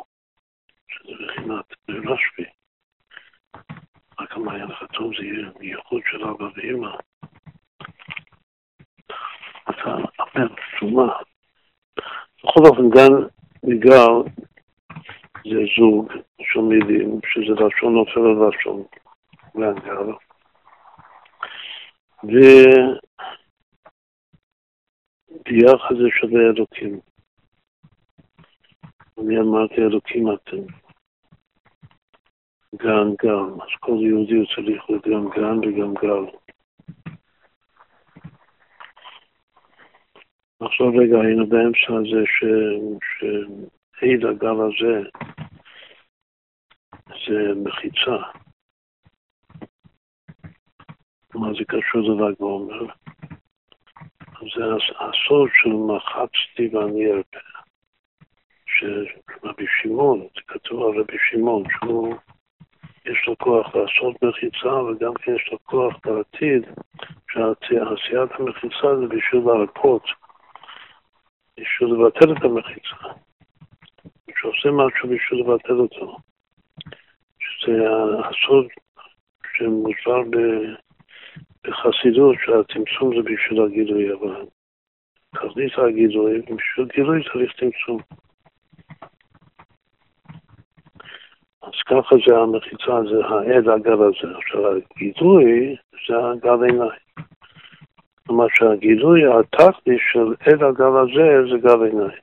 Speaker 1: שזה בחינת רשב"י. רק המעיין החתום זה יהיה ייחוד של אבא ואמא. אתה אומר, תשומה. בכל אופן, גן ניגר זה זוג של מילים, שזה לשון נופל על לשון, גן גר. וביחד זה שווה אלוקים. אני אמרתי אלוקים אתם. גן גל, אז כל יהודי הוא צריך להיות גם גן וגם גל. עכשיו רגע, היינו באמצע הזה שעיד הגל הזה זה מחיצה. מה זה קשור לל"ג בעומר? זה הסוד של מחצתי ואני ארפה. שרבי שמעון, זה כתוב על רבי שמעון, שהוא יש לו כוח לעשות מחיצה, וגם כן יש לו כוח בעתיד, שעשיית המחיצה זה בשביל להרפות, בשביל לבטל את המחיצה. שעושה משהו בשביל לבטל אותו. שזה הסוד שמוסבר בחסידות, שהצמצום זה בשביל הגילוי, אבל תכלית הגילוי, בשביל גילוי צריך צמצום. אז ככה זה המחיצה, זה העד הגל הזה. עכשיו, הגילוי זה הגל עיניים. כלומר שהגילוי הטכני של עד הגל הזה זה גל עיניים.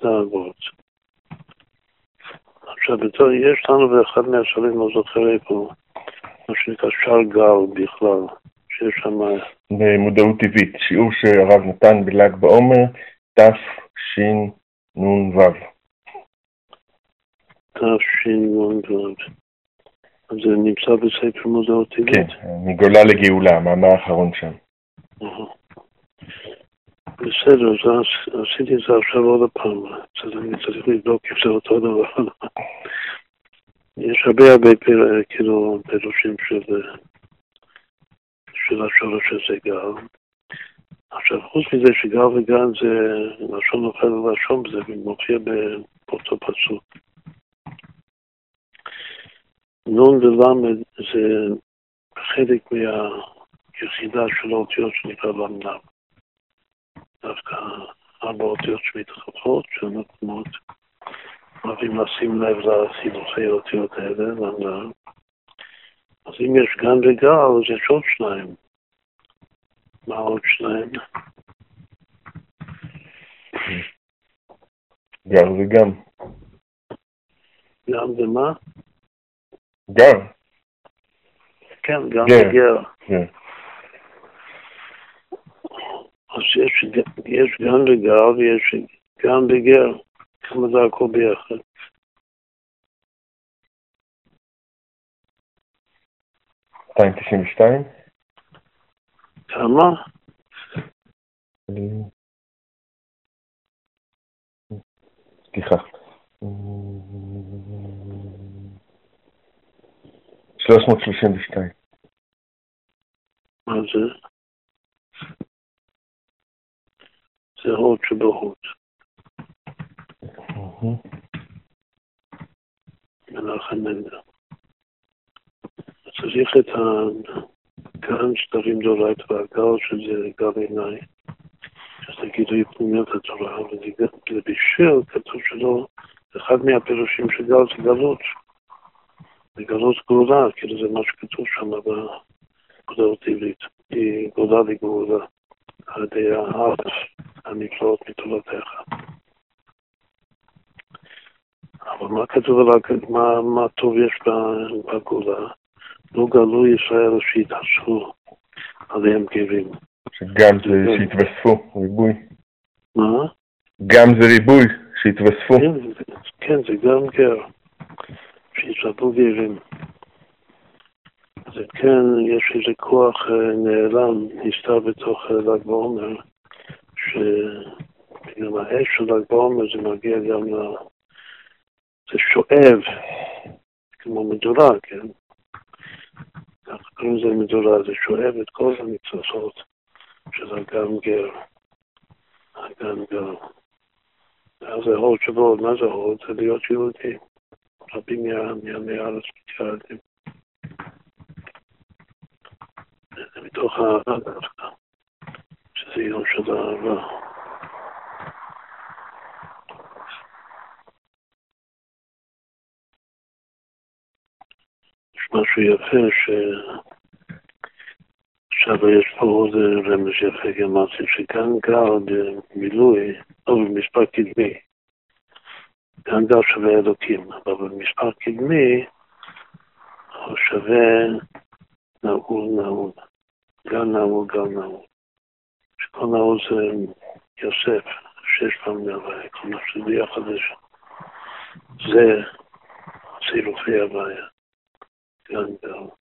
Speaker 1: זה הגבוהות. עכשיו, בתור, יש לנו באחד מהשאלים, לא זוכר איפה, מה שנקרא שער גל בכלל, שיש שם...
Speaker 2: במודעות טבעית, שיעור שהרב נתן בל"ג בעומר, תשנ"ו.
Speaker 1: תשנ"ו. זה נמצא בספר מודעות טבעית?
Speaker 2: כן, מגולה לגאולה, המאמר האחרון שם.
Speaker 1: בסדר, אז עשיתי את זה עכשיו עוד פעם, אז אני צריך לבדוק אם זה אותו דבר. יש הרבה הרבה כאילו פירושים של, השורש הזה גל. עכשיו, חוץ מזה שגל וגן זה לשון נופל ולשון, זה מופיע באותו פסוק. נון ולמד זה חלק מהיחידה של האותיות שנקרא למנב. דווקא ארבע אותיות שמתחלפות, שאנחנו מאוד אוהבים לשים לב לחילופי האותיות האלה, למנב. אז אם יש גן וגל, אז יש עוד שניים. מה עוד שניים?
Speaker 2: גל וגם.
Speaker 1: גם ומה?
Speaker 2: גר.
Speaker 1: כן, גם
Speaker 2: גר.
Speaker 1: וגר.
Speaker 2: כן.
Speaker 1: אז יש, גם וגר ויש גם וגר. כמה זה הכל ביחד. כמה?
Speaker 2: סליחה. שלוש מאות שלושים ושתיים.
Speaker 1: מה זה? זה הוד שבהוד. מנחם מנדל. צריך את ה... כאן שתרים דורייתא והגל שזה גל עיניי, שזה גילוי פנימיות התורה, וזה בשביל, כתוב שלא, אחד מהפירושים של גל זה גלות. לגלות גאולה, כאילו זה מה שכתוב שם בגדלות עברית. היא גאולה לגאולה, על ידי הארץ הנפלאות מתורתך. אבל מה כתוב על מה, מה טוב יש בגאולה? לא גלו ישראל שהתעשרו עליהם גרים.
Speaker 2: שגם זה שהתווספו, ריבוי.
Speaker 1: מה?
Speaker 2: גם זה ריבוי, שהתווספו.
Speaker 1: כן, כן, זה גם גר. שיצעדו גרים. זה כן, יש איזה כוח אה, נעלם, נסתר בתוך אה, ל"ג בעומר, שגם האש של ל"ג בעומר זה מגיע גם ל... זה שואב, כמו מדורה, כן? ככה קוראים לזה מדורה, זה שואב את כל המצוות של אגם גר. אגם גר. אז זה הוד שבו, מה זה הוד? זה להיות יהודי. רבים מעמי הארץ מתייעדים. זה מתוך האהבה דווקא, שזה יום של אהבה. יש משהו יפה ש... עכשיו יש פה עוד רמז יפה, גם אמרתי שגם גר במילוי, או במספר קדמי, גם גל שווה אלוקים, אבל במספר קדמי הוא שווה נעול נעול. גם נעול, גם נעול. שכל נעול זה יוסף, שש פעמים הוויה, כלומר שזה יחד זה צילופי הוויה, גם גל.